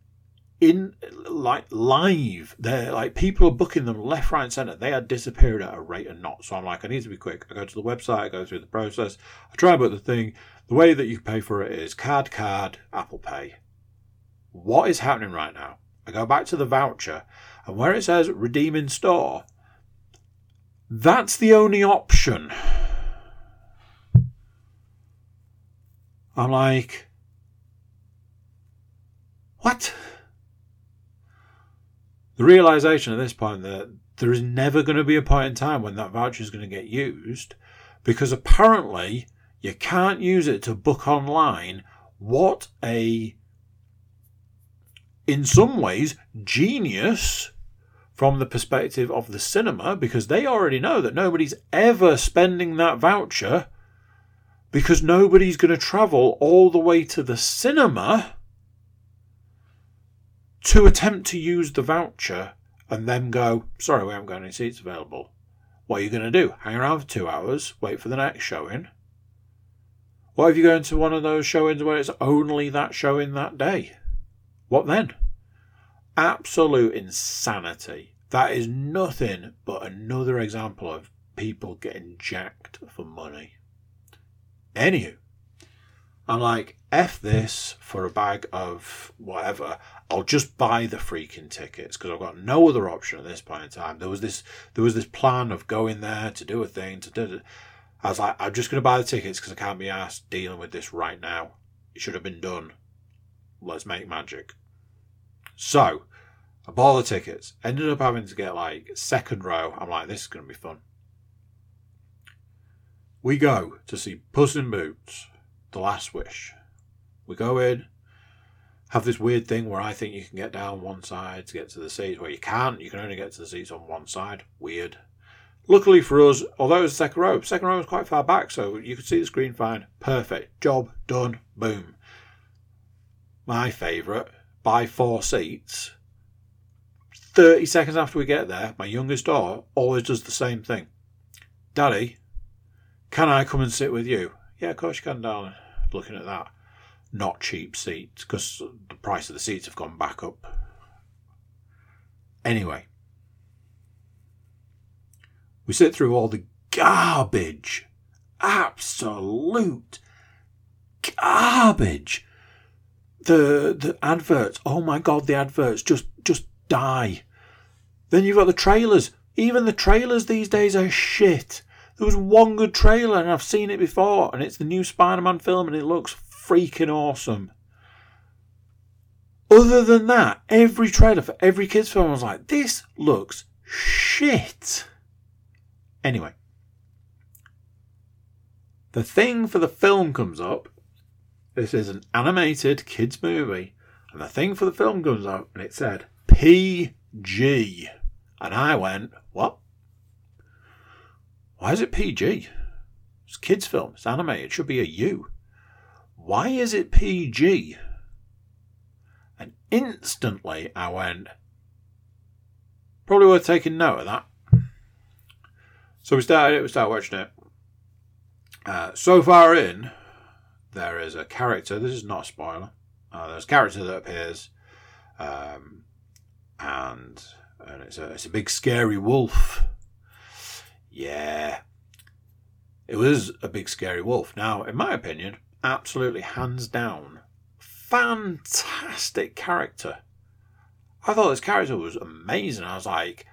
in like live. They're like people are booking them left, right, and centre. They are disappearing at a rate of knots. So I'm like, I need to be quick. I go to the website, I go through the process, I try book the thing. The way that you pay for it is card, card, Apple Pay. What is happening right now? I go back to the voucher, and where it says redeem in store, that's the only option. I'm like, what? The realization at this point that there is never going to be a point in time when that voucher is going to get used because apparently you can't use it to book online. What a, in some ways, genius from the perspective of the cinema because they already know that nobody's ever spending that voucher because nobody's going to travel all the way to the cinema to attempt to use the voucher and then go, sorry, we haven't got any seats available. What are you going to do? Hang around for two hours, wait for the next showing? What if you go into one of those showings where it's only that showing that day? What then? Absolute insanity. That is nothing but another example of people getting jacked for money. Anywho, I'm like, F this for a bag of whatever. I'll just buy the freaking tickets because I've got no other option at this point in time. There was this there was this plan of going there to do a thing to do. I was like, I'm just going to buy the tickets because I can't be asked dealing with this right now. It should have been done. Let's make magic. So I bought the tickets. Ended up having to get like second row. I'm like, this is going to be fun. We go to see Puss in Boots, The Last Wish. We go in, have this weird thing where I think you can get down one side to get to the seats, where you can't. You can only get to the seats on one side. Weird. Luckily for us, although it was second row, second row was quite far back, so you could see the screen fine. Perfect. Job done. Boom. My favourite, buy four seats. 30 seconds after we get there, my youngest daughter always does the same thing. Daddy, can I come and sit with you? Yeah, of course you can, darling. Looking at that not cheap seats because the price of the seats have gone back up. Anyway, we sit through all the garbage, absolute garbage. The the adverts, oh my god, the adverts just just die. Then you've got the trailers. Even the trailers these days are shit. There was one good trailer, and I've seen it before, and it's the new Spider Man film, and it looks freaking awesome. Other than that, every trailer for every kids' film was like, this looks shit. Anyway, the thing for the film comes up. This is an animated kids' movie, and the thing for the film comes up, and it said PG. And I went, what? Why is it PG? It's kids' film. It's anime. It should be a U. Why is it PG? And instantly I went, probably worth taking note of that. So we started it, we started watching it. Uh, so far in, there is a character, this is not a spoiler, uh, there's a character that appears, um, and, and it's, a, it's a big scary wolf. Yeah. It was a big scary wolf. Now, in my opinion, absolutely hands down, fantastic character. I thought this character was amazing. I was like,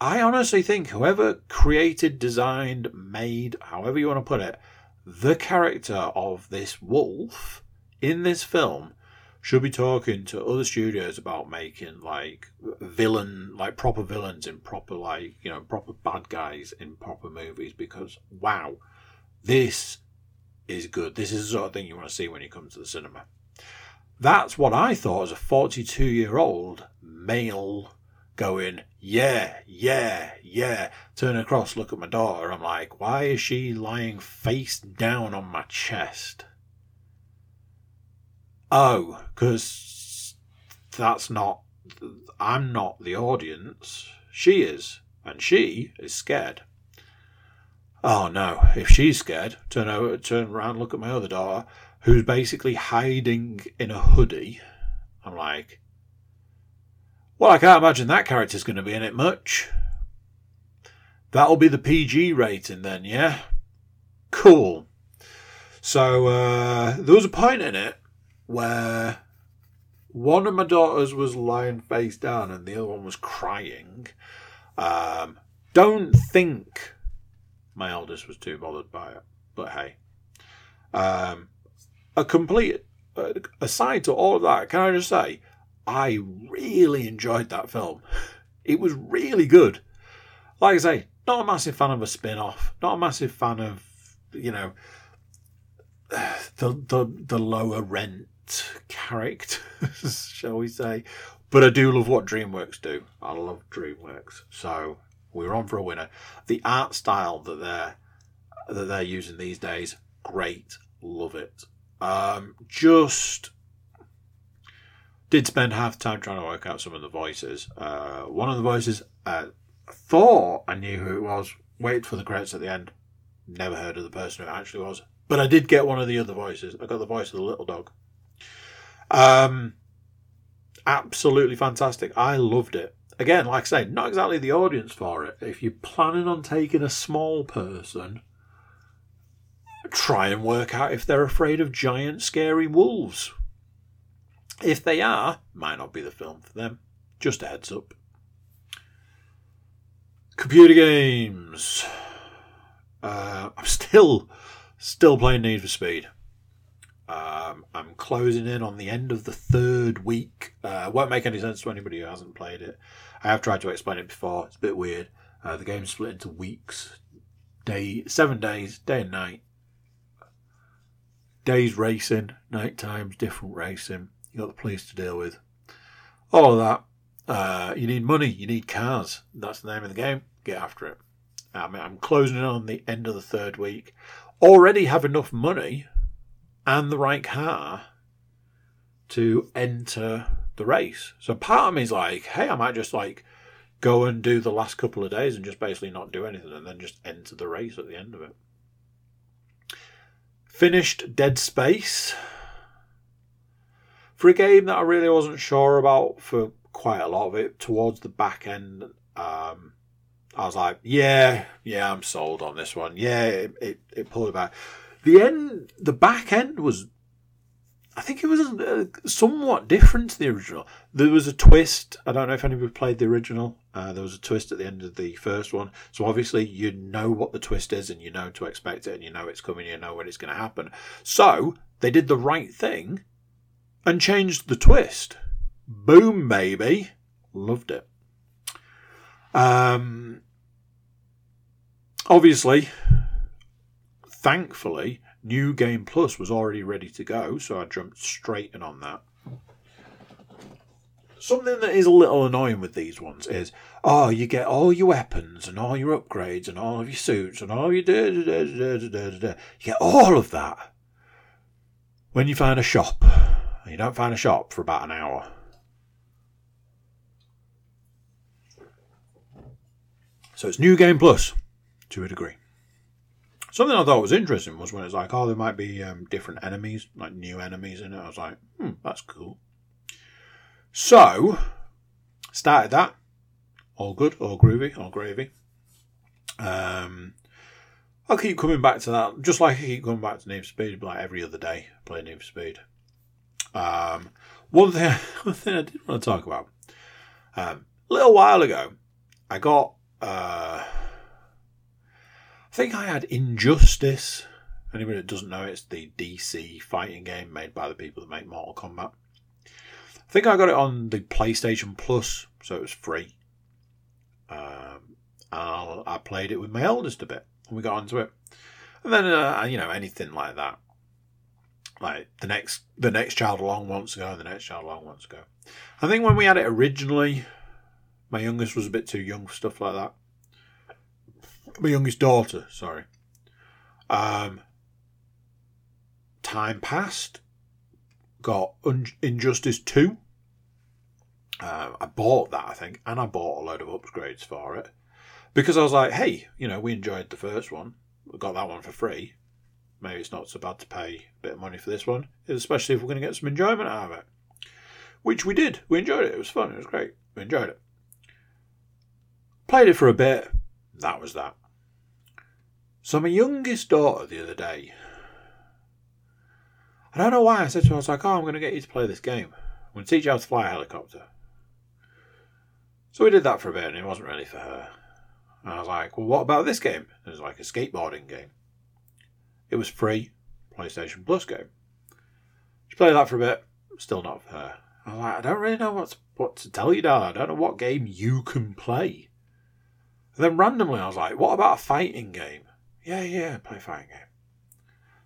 I honestly think whoever created, designed, made, however you want to put it, the character of this wolf in this film should be talking to other studios about making like villain, like proper villains in proper, like, you know, proper bad guys in proper movies because wow, this is good. This is the sort of thing you want to see when you come to the cinema. That's what I thought as a 42 year old male going, yeah, yeah, yeah. Turn across, look at my daughter. I'm like, why is she lying face down on my chest? Oh, because that's not, I'm not the audience. She is. And she is scared. Oh no, if she's scared, turn over, turn around, look at my other daughter, who's basically hiding in a hoodie. I'm like, well, I can't imagine that character's going to be in it much. That'll be the PG rating then, yeah? Cool. So, uh, there was a point in it where one of my daughters was lying face down and the other one was crying. Um, don't think my eldest was too bothered by it. But hey, um, a complete uh, aside to all of that, can I just say I really enjoyed that film. It was really good. Like I say, not a massive fan of a spin-off, not a massive fan of you know the the the lower rent characters, shall we say. But I do love what DreamWorks do. I love DreamWorks. So we're on for a winner. The art style that they're that they're using these days, great, love it. Um, just did spend half the time trying to work out some of the voices. Uh, one of the voices, uh, thought I knew who it was. Waited for the credits at the end. Never heard of the person who actually was. But I did get one of the other voices. I got the voice of the little dog. Um, absolutely fantastic. I loved it again, like I say, not exactly the audience for it. If you're planning on taking a small person, try and work out if they're afraid of giant, scary wolves. If they are, might not be the film for them. Just a heads up. Computer games. Uh, I'm still, still playing Need for Speed. Um, I'm closing in on the end of the third week. Uh, won't make any sense to anybody who hasn't played it. I have tried to explain it before. It's a bit weird. Uh, the game's split into weeks, day seven days, day and night. Days racing, night times different racing. You got the police to deal with. All of that. Uh, you need money. You need cars. That's the name of the game. Get after it. I mean, I'm closing in on the end of the third week. Already have enough money and the right car to enter the race. So part of me is like, hey, I might just like go and do the last couple of days and just basically not do anything and then just enter the race at the end of it. Finished Dead Space. For a game that I really wasn't sure about for quite a lot of it, towards the back end, um, I was like, yeah, yeah, I'm sold on this one. Yeah, it, it, it pulled back. The end, the back end was I think it was uh, somewhat different to the original. There was a twist. I don't know if anybody played the original. Uh, there was a twist at the end of the first one. So obviously you know what the twist is and you know to expect it and you know it's coming, you know when it's going to happen. So they did the right thing and changed the twist. Boom, baby. Loved it. Um, obviously, thankfully, New Game Plus was already ready to go, so I jumped straight in on that. Something that is a little annoying with these ones is, oh, you get all your weapons and all your upgrades and all of your suits and all your da da da da da da da. You get all of that when you find a shop. And you don't find a shop for about an hour. So it's New Game Plus to a degree. Something I thought was interesting was when it's like, oh, there might be um, different enemies, like new enemies in it. I was like, hmm, that's cool. So, started that. All good, all groovy, all gravy. Um, I'll keep coming back to that, just like I keep coming back to Need for Speed, like every other day, play Need for Speed. Um, one thing, one thing I did want to talk about. Um, a little while ago, I got uh, I think I had Injustice. Anybody that doesn't know, it's the DC fighting game made by the people that make Mortal Kombat. I think I got it on the PlayStation Plus, so it was free. Um, and I played it with my eldest a bit, and we got onto it. And then, uh, you know, anything like that, like the next the next child along wants to go, the next child along wants to go. I think when we had it originally, my youngest was a bit too young for stuff like that. My youngest daughter, sorry. Um, time passed. Got Un- Injustice 2. Uh, I bought that, I think, and I bought a load of upgrades for it. Because I was like, hey, you know, we enjoyed the first one. We got that one for free. Maybe it's not so bad to pay a bit of money for this one, especially if we're going to get some enjoyment out of it. Which we did. We enjoyed it. It was fun. It was great. We enjoyed it. Played it for a bit. That was that. So my youngest daughter the other day, I don't know why I said to her, I was like, oh, I'm going to get you to play this game. I'm going to teach you how to fly a helicopter. So we did that for a bit and it wasn't really for her. And I was like, well, what about this game? It was like a skateboarding game. It was free, PlayStation Plus game. She played that for a bit, still not for her. I was like, I don't really know what to, what to tell you, darling. I don't know what game you can play. And then randomly I was like, what about a fighting game? Yeah, yeah, play fighting game.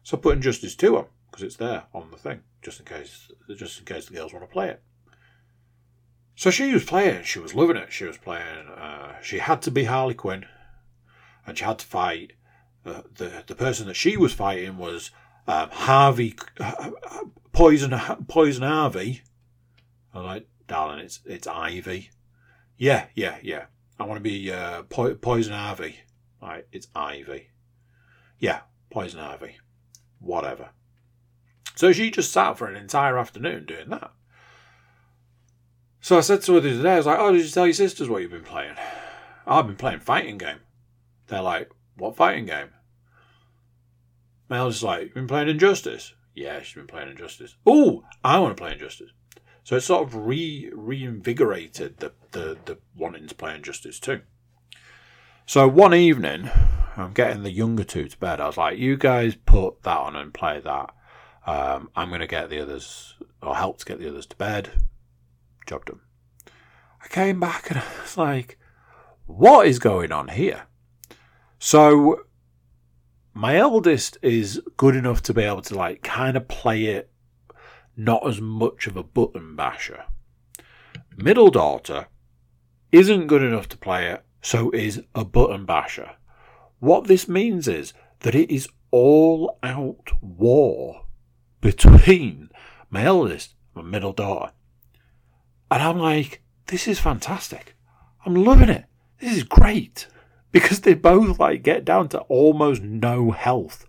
So I put Injustice 2 on, because it's there on the thing, just in case just in case the girls want to play it. So she was playing, she was loving it. She was playing, uh, she had to be Harley Quinn, and she had to fight. Uh, the the person that she was fighting was um, Harvey, uh, Poison Poison Harvey. I'm like, darling, it's it's Ivy. Yeah, yeah, yeah. I want to be uh, po- Poison Ivy. Right, it's Ivy. Yeah, Poison Ivy. Whatever. So she just sat for an entire afternoon doing that. So I said to her the other day, I was like, oh, did you tell your sisters what you've been playing? Oh, I've been playing fighting game. They're like, what fighting game? Mel's like, you've been playing Injustice? Yeah, she's been playing Injustice. Oh, I want to play Injustice. So it sort of re reinvigorated the, the, the wanting to play Injustice 2. So one evening, I'm getting the younger two to bed. I was like, you guys put that on and play that. Um, I'm going to get the others, or help to get the others to bed. Job done. I came back and I was like, what is going on here? So my eldest is good enough to be able to like kind of play it not as much of a button basher. Middle daughter isn't good enough to play it, so is a button basher. What this means is that it is all out war between my eldest and my middle daughter. And I'm like, this is fantastic. I'm loving it. This is great. Because they both like get down to almost no health.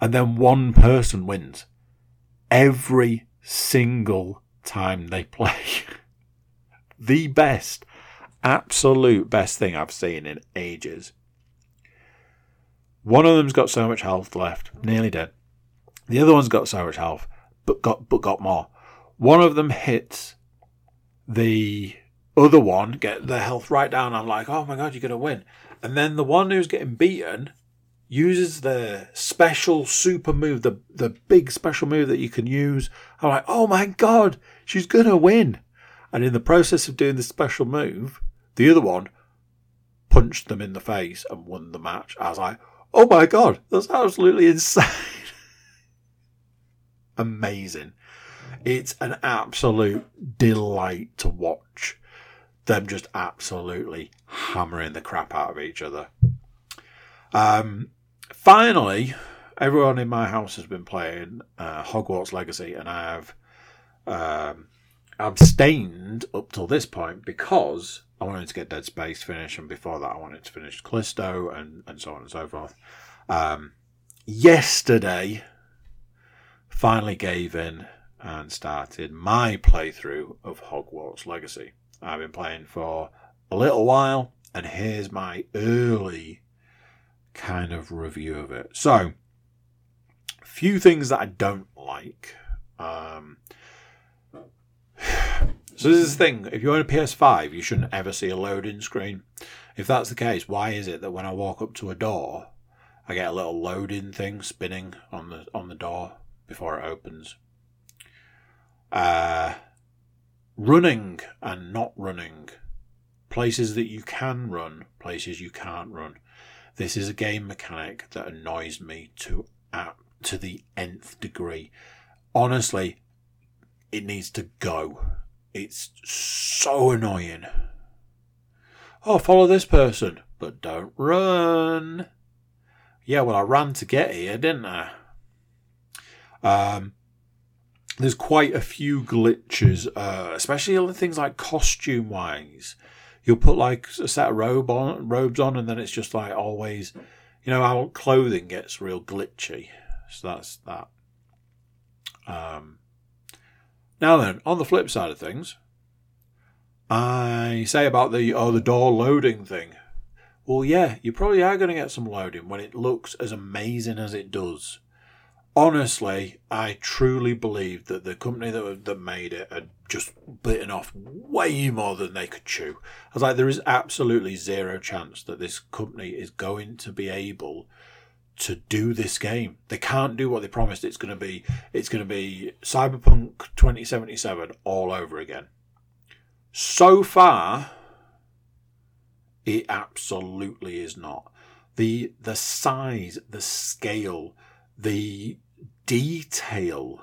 And then one person wins every single time they play. the best, absolute best thing I've seen in ages. One of them's got so much health left, nearly dead. The other one's got so much health, but got but got more. One of them hits the other one, get their health right down. I'm like, oh my god, you're gonna win. And then the one who's getting beaten uses the special super move, the the big special move that you can use. I'm like, oh my god, she's gonna win. And in the process of doing the special move, the other one punched them in the face and won the match. I was like, oh my god, that's absolutely insane. Amazing. It's an absolute delight to watch them just absolutely hammering the crap out of each other. Um, finally, everyone in my house has been playing uh, Hogwarts Legacy, and I have um, abstained up till this point because I wanted to get Dead Space finished, and before that, I wanted to finish Callisto, and, and so on and so forth. Um, yesterday, finally gave in and started my playthrough of Hogwarts Legacy. I've been playing for a little while, and here's my early kind of review of it. So, few things that I don't like. Um, so this is the thing. If you own a PS5, you shouldn't ever see a loading screen. If that's the case, why is it that when I walk up to a door, I get a little loading thing spinning on the on the door before it opens? Uh, running and not running, places that you can run, places you can't run. This is a game mechanic that annoys me to uh, to the nth degree. Honestly, it needs to go. It's so annoying. Oh, follow this person, but don't run. Yeah, well, I ran to get here, didn't I? Um, there's quite a few glitches, uh, especially things like costume wise. You'll put like a set of robe on, robes on, and then it's just like always, you know, how clothing gets real glitchy. So that's that. Um, now then, on the flip side of things, I say about the oh the door loading thing. Well, yeah, you probably are going to get some loading when it looks as amazing as it does. Honestly, I truly believe that the company that that made it had just bitten off way more than they could chew. I was like, there is absolutely zero chance that this company is going to be able to do this game. They can't do what they promised it's going to be. It's going to be Cyberpunk 2077 all over again. So far, it absolutely is not. The the size, the scale, the detail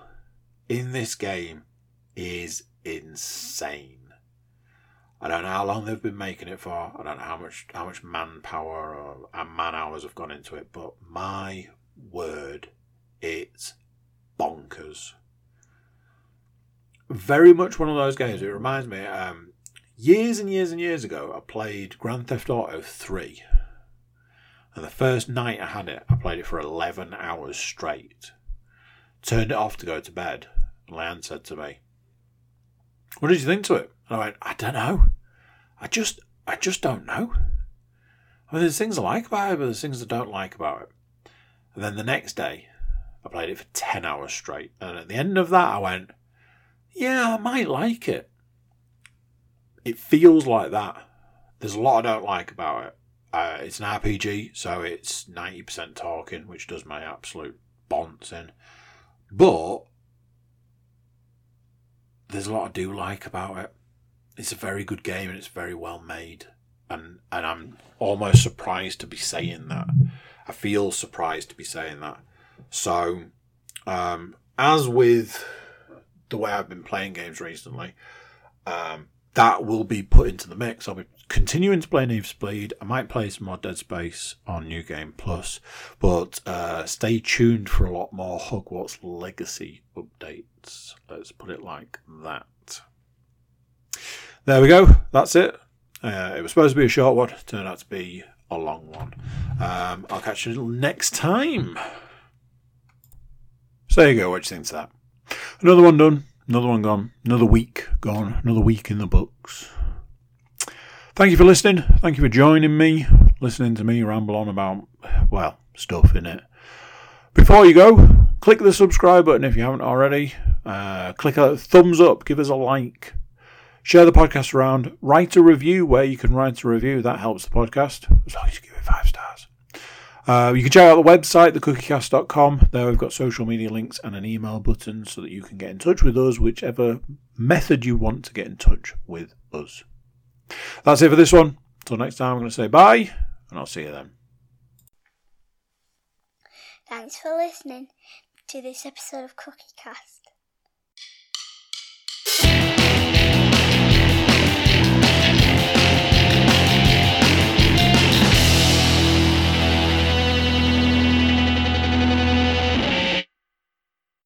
in this game is insane. I don't know how long they've been making it for. I don't know how much how much manpower or man hours have gone into it, but my word, it's bonkers. Very much one of those games. It reminds me, um, years and years and years ago, I played Grand Theft Auto 3. And the first night I had it, I played it for 11 hours straight. Turned it off to go to bed. And Leanne said to me, What did you think to it? And I went, I don't know. I just, I just don't know. I mean, there's things I like about it, but there's things I don't like about it. And then the next day, I played it for 10 hours straight. And at the end of that, I went, yeah, I might like it. It feels like that. There's a lot I don't like about it. Uh, it's an RPG, so it's 90% talking, which does my absolute bonce in. But there's a lot I do like about it it's a very good game and it's very well made. And and I'm almost surprised to be saying that. I feel surprised to be saying that. So, um, as with the way I've been playing games recently, um, that will be put into the mix. I'll be continuing to play Need for Speed. I might play some more Dead Space on New Game Plus, but uh, stay tuned for a lot more Hogwarts Legacy updates. Let's put it like that. There we go. That's it. Uh, it was supposed to be a short one. Turned out to be a long one. Um, I'll catch you next time. So there you go. What do you think to that? Another one done. Another one gone. Another week gone. Another week in the books. Thank you for listening. Thank you for joining me, listening to me ramble on about, well, stuff in it. Before you go, click the subscribe button if you haven't already. Uh, click a thumbs up, give us a like, share the podcast around, write a review where you can write a review. That helps the podcast as long as you give it five stars. Uh, you can check out the website, thecookiecast.com. There we've got social media links and an email button so that you can get in touch with us, whichever method you want to get in touch with us. That's it for this one. Until next time, I'm going to say bye, and I'll see you then. Thanks for listening to this episode of Cookie Cast.